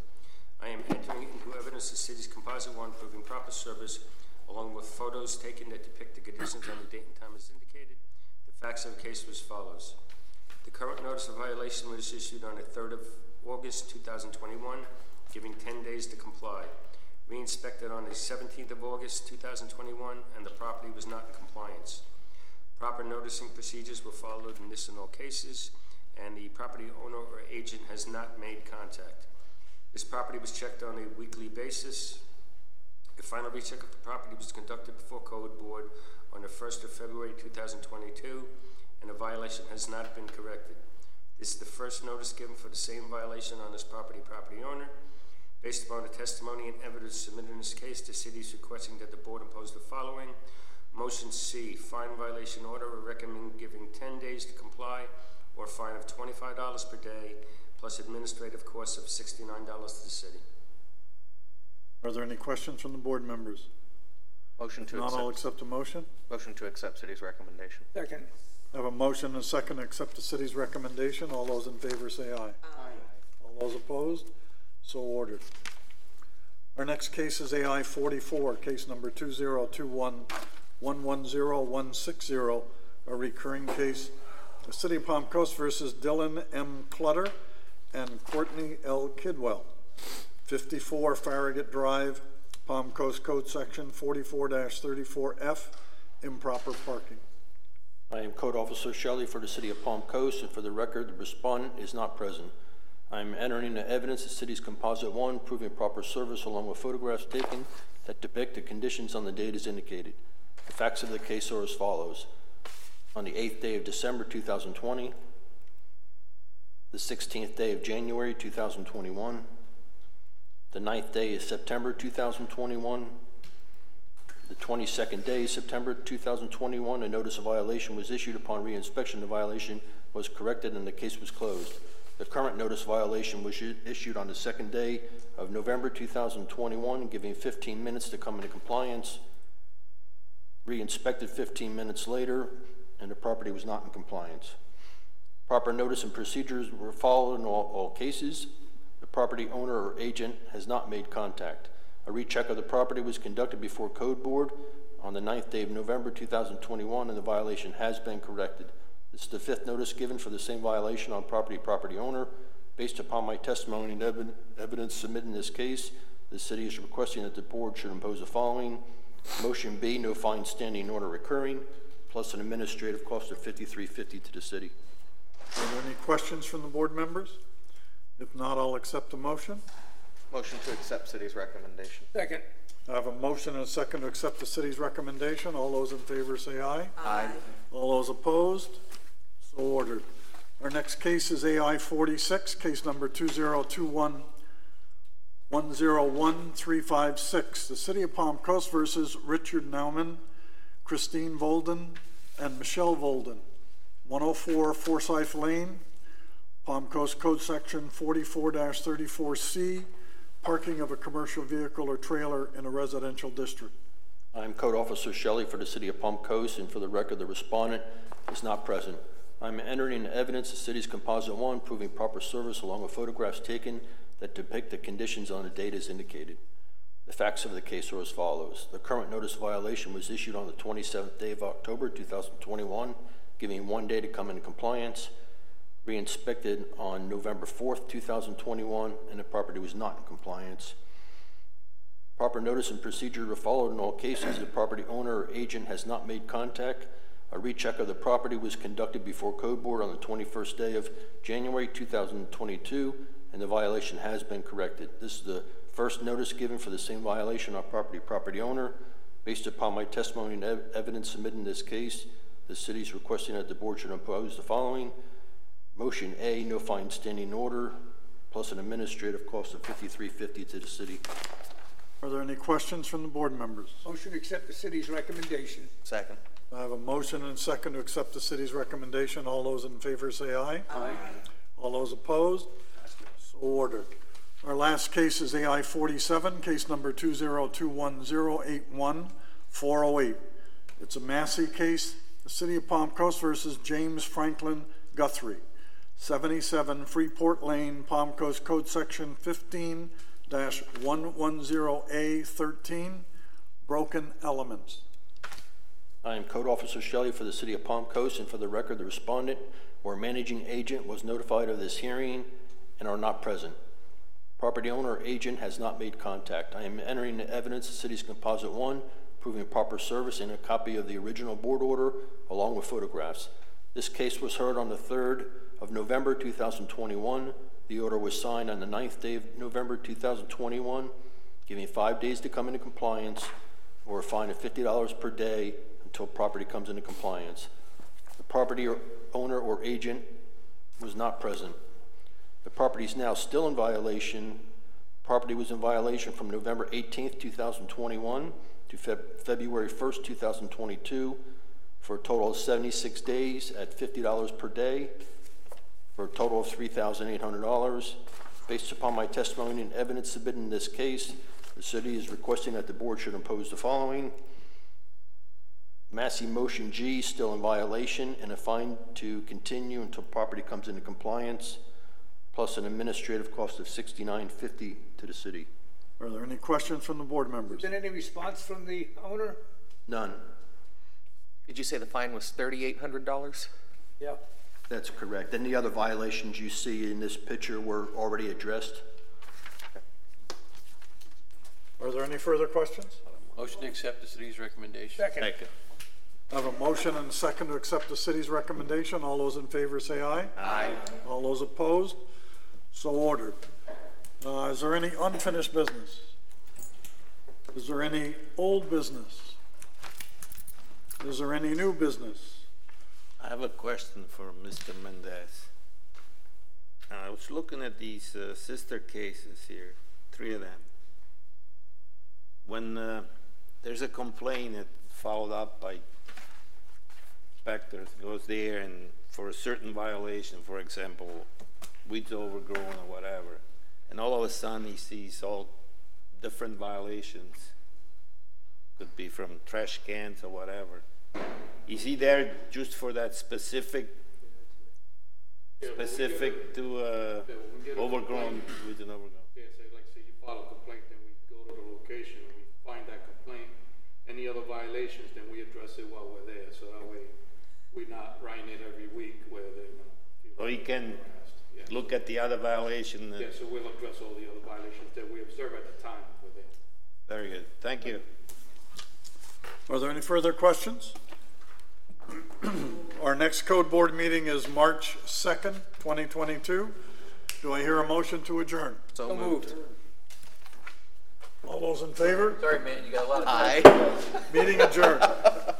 S9: I am entering into evidence the city's composite one proving proper service, along with photos taken that depict the conditions on the date and time as indicated. The facts of the case was as follows. The current notice of violation was issued on the third of August, two thousand twenty-one, giving ten days to comply. Re-inspected on the seventeenth of August, two thousand twenty-one, and the property was not in compliance. Proper noticing procedures were followed in this and all cases, and the property owner or agent has not made contact. This property was checked on a weekly basis. A final recheck of the property was conducted before Code Board on the first of February two thousand twenty-two, and a violation has not been corrected. This is the first notice given for the same violation on this property, property owner. Based upon the testimony and evidence submitted in this case, the city is requesting that the board impose the following. Motion C, fine violation order, we recommend giving ten days to comply or a fine of twenty-five dollars per day plus administrative costs of sixty-nine dollars to the city.
S1: Are there any questions from the board members?
S21: Motion to
S1: Not, I'll
S21: accept.
S1: accept a motion.
S21: Motion to accept city's recommendation.
S8: Second.
S1: I have a motion and a second to accept the city's recommendation. All those in favor say aye.
S8: Aye.
S1: All those opposed? So ordered. Our next case is AI forty-four, case number two zero two one one one zero one six zero, a recurring case. The City of Palm Coast versus Dylan M. Clutter and Courtney L. Kidwell. Fifty-four Farragut Drive, Palm Coast Code Section 44-34F, improper parking.
S11: I am Code Officer Shelley for the City of Palm Coast, and for the record, the respondent is not present. I am entering into evidence the city's composite one proving proper service along with photographs taken that depict the conditions on the date as indicated. The facts of the case are as follows. On the eighth day of December two thousand twenty, the sixteenth day of January two thousand twenty-one, the ninth day of September two thousand twenty-one, the The 22nd day, September 2021, a notice of violation was issued upon reinspection. The violation was corrected and the case was closed. The current notice violation was issued on the second day of November 2021, giving 15 minutes to come into compliance. Re-inspected 15 minutes later, and the property was not in compliance. Proper notice and procedures were followed in all, all cases. The property owner or agent has not made contact. A recheck of the property was conducted before Code Board on the 9th day of November 2021, and the violation has been corrected. This is the fifth notice given for the same violation on property property owner. Based upon my testimony and evi- evidence submitted in this case, the city is requesting that the board should impose the following. Motion B, no fine standing order recurring, plus an administrative cost of fifty-three fifty to the city.
S1: Are there any questions from the board members? If not, I'll accept the motion.
S21: Motion to accept city's recommendation.
S8: Second.
S1: I have a motion and a second to accept the city's recommendation. All those in favor say aye.
S21: Aye.
S1: All those opposed? So ordered. Our next case is AI 46, case number 2021 101356. The City of Palm Coast versus Richard Nauman, Christine Volden, and Michelle Volden. 104 Forsyth Lane, Palm Coast Code Section 44-34C, parking of a commercial vehicle or trailer in a residential district.
S11: I'm Code Officer Shelley for the City of Palm Coast, and for the record, the respondent is not present. I'm entering evidence the city's Composite One proving proper service along with photographs taken that depict the conditions on the date as indicated. The facts of the case are as follows. The current notice of violation was issued on the 27th day of October 2021, giving one day to come into compliance. Re-inspected on November 4th, 2021, and the property was not in compliance. Proper notice and procedure are followed in all cases. The property owner or agent has not made contact. A recheck of the property was conducted before Code Board on the 21st day of January 2022, and the violation has been corrected. This is the first notice given for the same violation on property property owner. Based upon my testimony and ev- evidence submitted in this case, the city is requesting that the board should impose the following. Motion A, no fine standing order, plus an administrative cost of 5350 to the city.
S1: Are there any questions from the board members?
S8: Motion to accept the city's recommendation.
S21: Second.
S1: I have a motion and a second to accept the city's recommendation. All those in favor say aye.
S8: Aye.
S1: All those opposed? So ordered. Our last case is AI 47, case number 2021081, 408. It's a Massey case, the City of Palm Coast versus James Franklin Guthrie, 77 Freeport Lane, Palm Coast Code Section 15-110A13, broken elements.
S11: I am Code Officer Shelley for the City of Palm Coast, and for the record, the respondent or managing agent was notified of this hearing and are not present. Property owner or agent has not made contact. I am entering the evidence of City's Composite One, proving proper service and a copy of the original board order along with photographs. This case was heard on the 3rd of November 2021. The order was signed on the 9th day of November 2021, giving five days to come into compliance or a fine of $50 per day until property comes into compliance. The property owner or agent was not present. The property is now still in violation. Property was in violation from November 18th, 2021 to Feb- February 1st, 2022 for a total of 76 days at $50 per day for a total of $3,800. Based upon my testimony and evidence submitted in this case, the city is requesting that the board should impose the following. Massey Motion G still in violation and a fine to continue until property comes into compliance, plus an administrative cost of $69.50 to the city.
S1: Are there any questions from the board members?
S8: Been any response from the owner?
S11: None.
S21: Did you say the fine was thirty-eight hundred dollars?
S8: Yeah.
S11: That's correct. And the other violations you see in this picture were already addressed.
S1: Are there any further questions?
S12: Motion to accept the city's recommendation.
S8: Second.
S1: I have a motion and a second to accept the city's recommendation. All those in favor say aye.
S21: Aye.
S1: All those opposed? So ordered. Uh, is there any unfinished business? Is there any old business? Is there any new business?
S22: I have a question for Mr. Mendez. I was looking at these uh, sister cases here, three of them. When uh, there's a complaint that followed up by inspectors, goes there and for a certain violation, for example, weeds overgrown or whatever, and all of a sudden he sees all different violations. Could be from trash cans or whatever. Is he there just for that specific, specific to, uh, overgrown, weeds and overgrown?
S12: Yeah, say, like, say you file a complaint, then we go to the location, and we find that complaint, any other violations, then we address it while we're there, so that way we're not writing it every week where they, you know.
S22: He can look at the other violation and,
S12: Yeah, so we'll address all the other violations that we observe at the time we're there.
S22: very good, thank you.
S1: Are there any further questions? Our next code board meeting is March 2nd, 2022. Do I hear a motion to adjourn?
S21: So moved.
S1: All those in favor?
S21: Sorry, man, you got a lot of.
S1: Aye. Meeting adjourned.